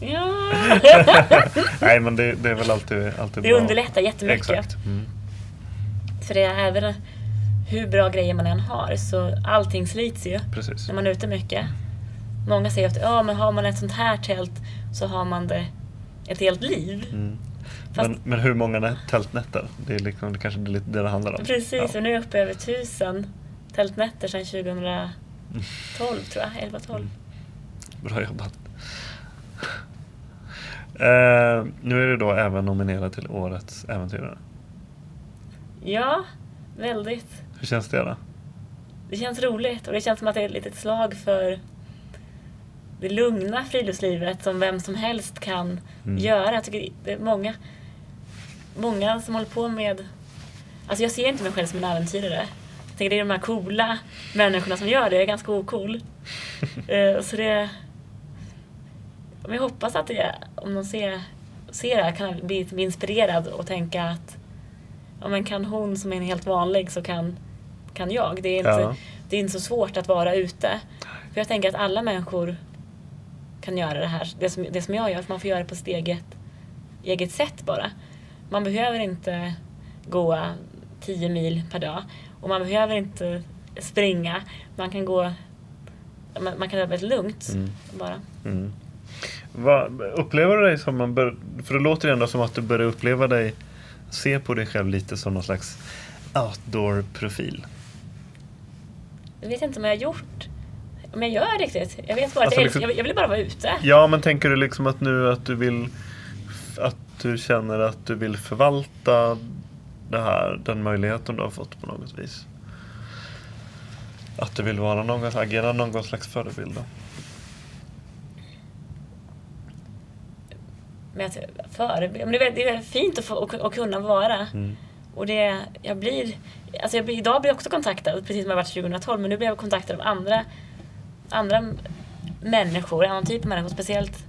Ja. Nej men det, det är väl alltid, alltid Det bra. underlättar jättemycket. Exakt. Mm. För det är även hur bra grejer man än har så allting slits ju Precis. när man är ute mycket. Många säger att ja, men har man ett sånt här tält så har man det ett helt liv. Mm. Fast- Men, men hur många nä- tältnätter? Det är liksom, det kanske lite det det handlar om. Precis, Ja. och nu är jag uppe över tusen tältnätter sedan 2012 tror jag, 11-12. Bra jobbat. Eh, nu är du då även nominerad till Årets Äventyrare. Ja, väldigt. Hur känns det då? Det känns roligt och det känns som att det är ett litet slag för det lugna friluftslivet som vem som helst kan Mm. göra. Jag tycker det är många, många som håller på med... Alltså jag ser inte mig själv som en äventyrare. Tänker det är de här coola människorna som gör det. Jag är ganska ocool. Eh, så det... Men jag hoppas att det, om de ser, ser det här kan bli, bli inspirerad och tänka att ja, men kan hon som är helt vanlig så kan, kan jag. Det är, inte, Ja. det är inte så svårt att vara ute. För jag tänker att alla människor kan göra det här. Det som, det som jag gör, för man får göra det på sitt eget, eget sätt bara. Man behöver inte gå 10 mil per dag. Och man behöver inte springa. Man kan gå man, man kan göra väldigt lugnt Mm. bara. Mm. Vad, upplever du dig som man bör, för det låter ändå som att du börjar uppleva dig, se på dig själv lite som någon slags outdoor-profil. Jag vet inte om jag har gjort om jag gör riktigt. Jag vet bara att Alltså jag, liksom- jag, jag vill bara vara ute. Ja, men tänker du liksom att nu att du vill, att du känner att du vill förvalta det här, den möjligheten du har fått på något vis? Att du vill vara någon, agera någon slags förebild då? Men jag, för, men det, är väldigt, det är väldigt fint att, få, att, att kunna vara. Mm. Och det, jag blir, alltså jag blir, idag blir jag också kontaktad, precis som jag varit 2012, men nu blir jag kontaktad av andra, andra människor, annan typ av människor, speciellt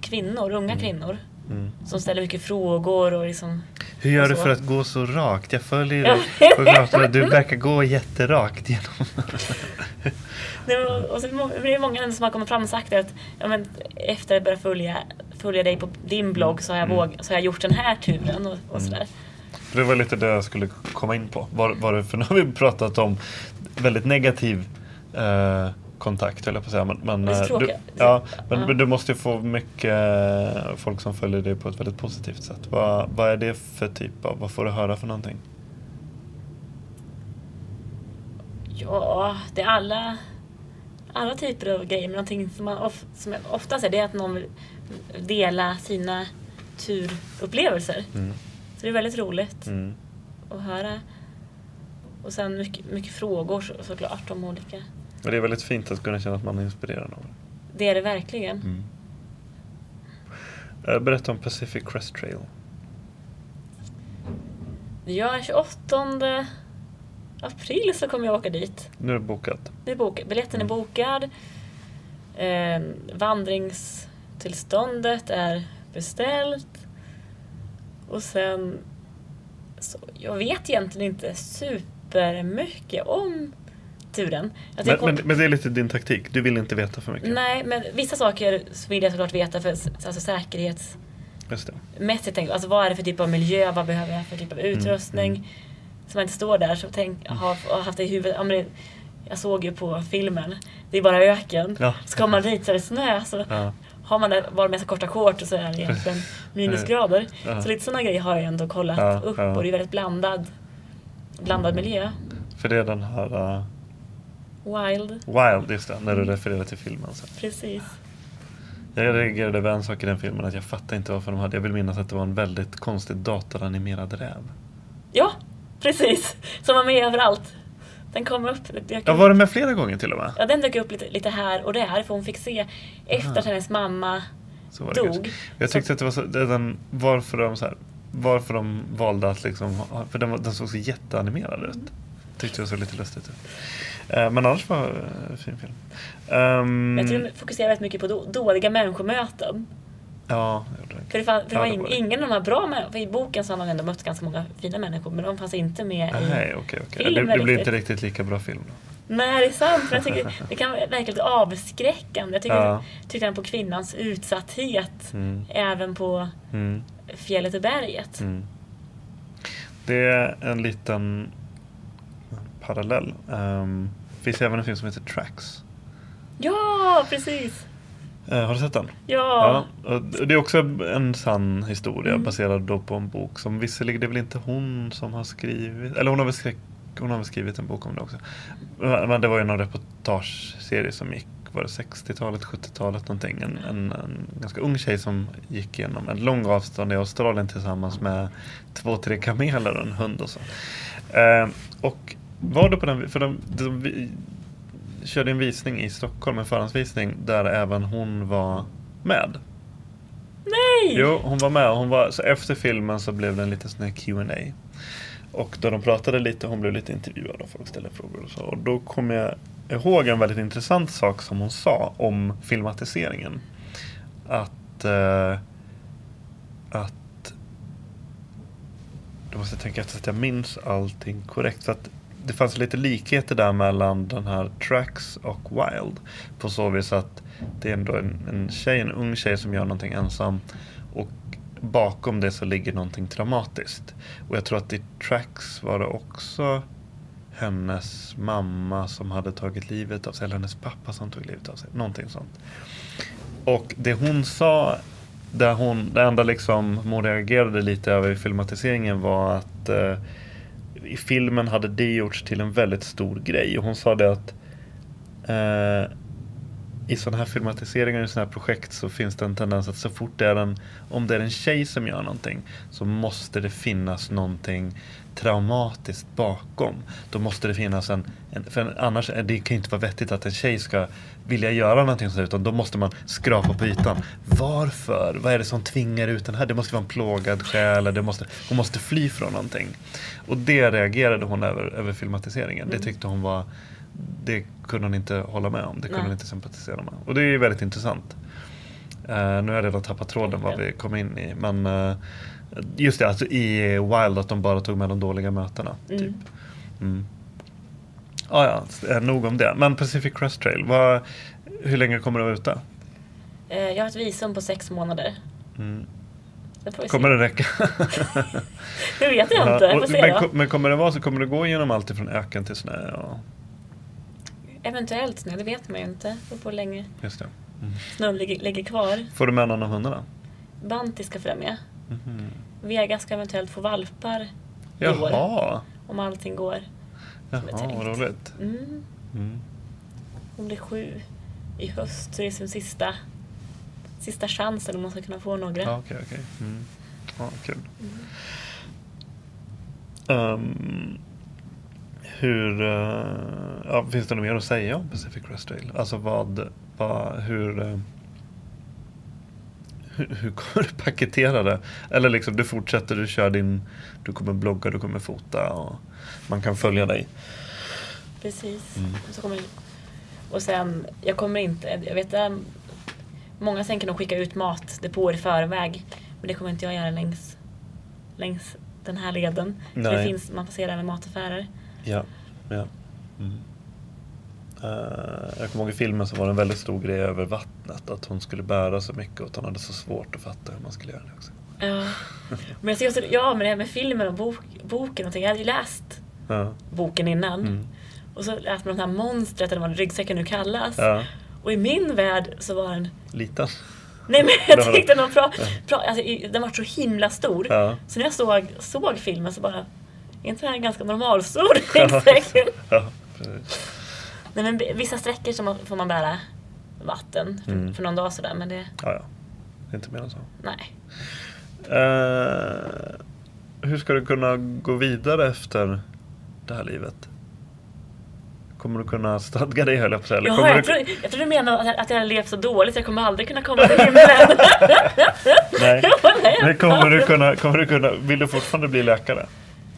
kvinnor, unga kvinnor. Mm. Som ställer mycket frågor och liksom... Hur gör och du för att gå så rakt? Jag följer dig på gatorna. Du verkar gå jätterakt genom... Nej, men- Och så är det många som har kommit fram och sagt att ja, men efter att börja följa, följa dig på din blogg så har jag, Mm. våg, så har jag gjort den här turen och, och sådär. Det var lite det jag skulle komma in på. Var, var det, för nu har vi pratat om väldigt negativ eh, kontakt, höll jag på att säga. Men, men, eh, du, ja, men, men du måste ju få mycket eh, folk som följer dig på ett väldigt positivt sätt. Vad, vad är det för typ av, vad får du höra för någonting? Ja, det är alla, alla typer av grejer. Men någonting som, man of, som ofta säger det är att någon vill dela sina turupplevelser. Mm. Så det är väldigt roligt Mm. att höra. Och sen mycket, mycket frågor så, såklart om olika. Men det är väldigt fint att kunna känna att man inspirerar någon. Det är det verkligen. Mm. Eh, Berätta om Pacific Crest Trail. Är 28 april så kommer jag åka dit. Nu är det bokat. Det är bokat. Biljetten är bokad. Eh, vandringstillståndet är beställt. Och sen... Så jag vet egentligen inte supermycket om turen. Men, men, men det är lite din taktik. Du vill inte veta för mycket. Nej, men vissa saker vill jag såklart veta för alltså säkerhets Just det. mässigt tänker jag, alltså vad är det för typ av miljö, vad behöver jag för typ av utrustning? mm. Så man inte står där så tänk, har, har haft det i huvudet. Ja, men det, jag såg ju på filmen, det är bara öken. Ja. Så kommer man dit så är det snö. Så Ja. har man bara med sig korta shorts och så är det egentligen minusgrader. Ja. Så lite sådana grejer har jag ändå kollat upp och det är väldigt blandad, blandad miljö. För det är den här uh, Wild, Wild, just det, när du refererar till filmen. Så. precis. Jag reagerade över en sak i den filmen, att jag fattade inte varför de hade, jag vill minnas att det var en väldigt konstigt datoranimerad räv. Ja, precis. Som var med överallt. Den kom upp. Ja, var det med flera gånger till och med? Ja, den dök upp lite, lite här och där för hon fick se efter att hennes mamma Så var det dog. kanske. Jag tyckte att det var så, den, varför de så här, varför de valde att liksom, för den, var- den såg så jätteanimerad ut. Tyckte det såg lite lustigt ut. Eh, Men annars var det en fin film. Ehm, Jag tror de fokuserar väldigt mycket på då, dåliga människomöten. Ja, det. För det, fann, för det var in, ingen av de här bra människorna. I boken så har man ändå mött ganska många fina människor men de fanns inte med i... Nej, okej, okej. filmen Det, det blir inte riktigt lika bra film då. Nej, det är sant. Men jag tycker det kan verka lite avskräckande. Jag tycker, Ja. tycker den på kvinnans utsatthet. Mm. Även på Mm. fjället och berget. Mm. Det är en liten parallell. Um, finns även en film som heter Tracks. Ja, precis! Eh, har du sett den? Ja. Ja, det är också en sann historia Mm. baserad då på en bok som visserligen, det är väl inte hon som har skrivit, eller hon har väl skrivit, hon har väl skrivit en bok om det också. Men men det var ju någon reportageserie som gick, var det 60-talet, 70-talet någonting. En, en, en ganska ung tjej som gick igenom en lång avstånd i Australien tillsammans med två, tre kameler och en hund och så. Eh, och var det på den, för de, de, vi körde en visning i Stockholm, en förhandsvisning där även hon var med. Nej! Jo, hon var med. Hon var, så efter filmen så blev det en liten sån här Q&A Och då de pratade lite, hon blev lite intervjuad och folk ställde frågor och så. Och då kom jag ihåg en väldigt intressant sak som hon sa om filmatiseringen. Att, eh, att då måste jag tänka efter så att jag minns allting korrekt. För att det fanns lite likheter där mellan den här Tracks och Wild. På så vis att det är ändå en, en tjej, en ung tjej som gör någonting ensam. Och bakom det så ligger någonting traumatiskt. Och jag tror att i Tracks var det också hennes mamma som hade tagit livet av sig. Eller hennes pappa som tog livet av sig. Någonting sånt. Och det hon sa, där hon, det enda liksom hon reagerade lite över i filmatiseringen var att eh, i filmen hade det gjorts till en väldigt stor grej. Och hon sa det att eh, i sådana här filmatiseringar i sådana här projekt så finns det en tendens att så fort det är en, om det är en tjej som gör någonting så måste det finnas någonting traumatiskt bakom. Då måste det finnas en, en för annars det kan inte vara vettigt att en tjej ska vilja göra någonting sånt utan då måste man skrapa på ytan. Varför? Vad är det som tvingar ut den här? Det måste vara en plågad själ, det måste, hon måste fly från någonting. Och det reagerade hon över, över filmatiseringen. Mm. Det tyckte hon var det kunde hon inte hålla med om. Det kunde Nej. hon inte sympatisera med. Och det är ju väldigt intressant. Eh, nu har jag redan tappat tråden vad vi kom in i. Men eh, just det, alltså i Wild att de bara tog med de dåliga mötena. Mm. Typ. Mm. Ah, ja, eh, nog om det. Men Pacific Crest Trail, vad, hur länge kommer det vara ute? Eh, jag har ett visum på sex månader. Mm. Det Kommer se. det räcka? Det vet jag Ja, inte. Jag och- men, men kommer det vara så? Kommer det gå igenom allt ifrån öken till snö? Och, Eventuellt snö, det vet man ju inte. Det på hur länge just det. snön ligger, ligger kvar. Får du med någon av hundarna? Banti ska följa med. Mhm. Vega ska eventuellt få valpar i år. Om allting går. Jaha är tänkt. vad roligt. Mm. Mm. Hon blir sju i höst så det är sin sista, sista chansen om man ska kunna få några. Ja, okej, okej. Mm. Ja, kul. Ehm, hur, eh, ja, finns det något mer att säga om Pacific Crest Trail? Alltså vad, vad hur, eh, hur, hur kommer du paketera det? Eller liksom du fortsätter, du kör din, du kommer blogga, du kommer fota och man kan följa dig. Precis. Mm. Och, så kommer, och sen, jag kommer inte, jag vet att många tänker nog skicka ut matdepåer i förväg. Men det kommer inte jag göra längs, längs den här leden. För det Nej. finns, man passerar även mataffärer. Ja, ja. Mm. Eh, jag kommer ihåg i filmen så var det en väldigt stor grej över vattnet. Att hon skulle bära så mycket och att hon hade så svårt att fatta hur man skulle göra det också. Ja. Men jag också, ja men det här med filmen och bok, boken och. Jag hade ju läst Ja, boken innan. Mm. Och så läste man det här monstret eller vad ryggsäcken nu kallas. ja. Och i min värld så var den liten. Nej men jag tyckte den var bra, bra alltså, den var så himla stor. Ja. Så när jag såg, såg filmen så bara, är inte det här en ganska normalstor ryggsäck? ja, precis. Nej men vissa sträckor så får man bära vatten för, Mm. för någon dag sådär men det, Ja, ja. Inte mer än så. nej. Eh, hur ska du kunna gå vidare efter det här livet? Kommer du kunna stadga dig höll jag på att säga? Eller Ja, kommer jag, du... tror, jag tror du menar att jag, att jag levt så dåligt så jag kommer aldrig kunna komma till himlen. Nej. Men kommer du kunna, kommer du kunna, vill du fortfarande bli läkare?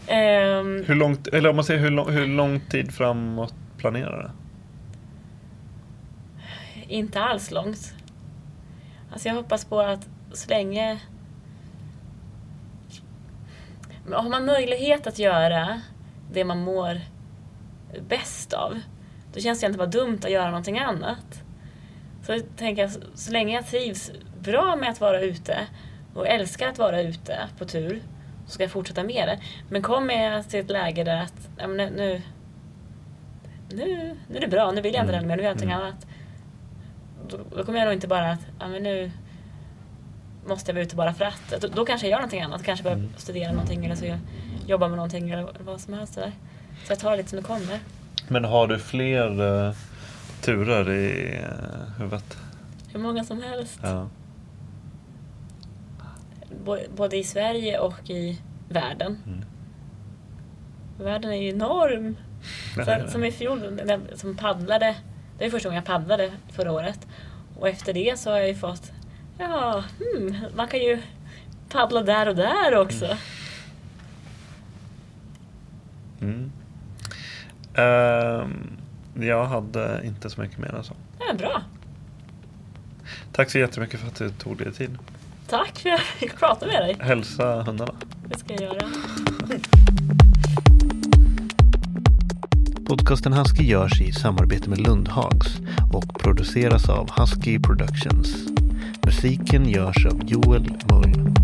Ehm, Hur långt, eller om man säger hur lång, hur lång tid framåt planerar du? Inte alls långt. Alltså jag hoppas på att så länge... Har man möjlighet att göra det man mår bäst av, då känns det inte bara dumt att göra någonting annat. Så jag tänker så, så länge jag trivs bra med att vara ute och älskar att vara ute på tur, så ska jag fortsätta med det. Men kommer jag till ett läge där att, ja, nu, nu, nu är det bra, nu vill jag inte Mm. det mer, nu vill jag någonting Mm. annat då, då kommer jag nog inte bara att, ja men nu måste jag vara ute bara för att. Då, då kanske jag gör någonting annat, kanske börjar Mm. studera någonting eller så jag jobbar med någonting eller vad som helst där. Så jag tar det lite som det kommer. Men har du fler eh, turer i uh, huvudet? Hur många som helst. Ja. Både i Sverige och i världen. Mm. Världen är ju enorm. Så, som i fjol, när som paddlade. Det är första gången jag paddlade förra året. Och efter det så har jag ju fått, ja, hmm, man kan ju paddla där och där också. Ehm, jag hade inte så mycket mer än så. Ja, bra. Tack så jättemycket för att du tog dig tid. Tack för att jag fick prata med dig. Hälsa hundarna. Det ska jag göra. Podcasten Husky görs i samarbete med Lundhags och produceras av Husky Productions. Musiken görs av Joel Mull.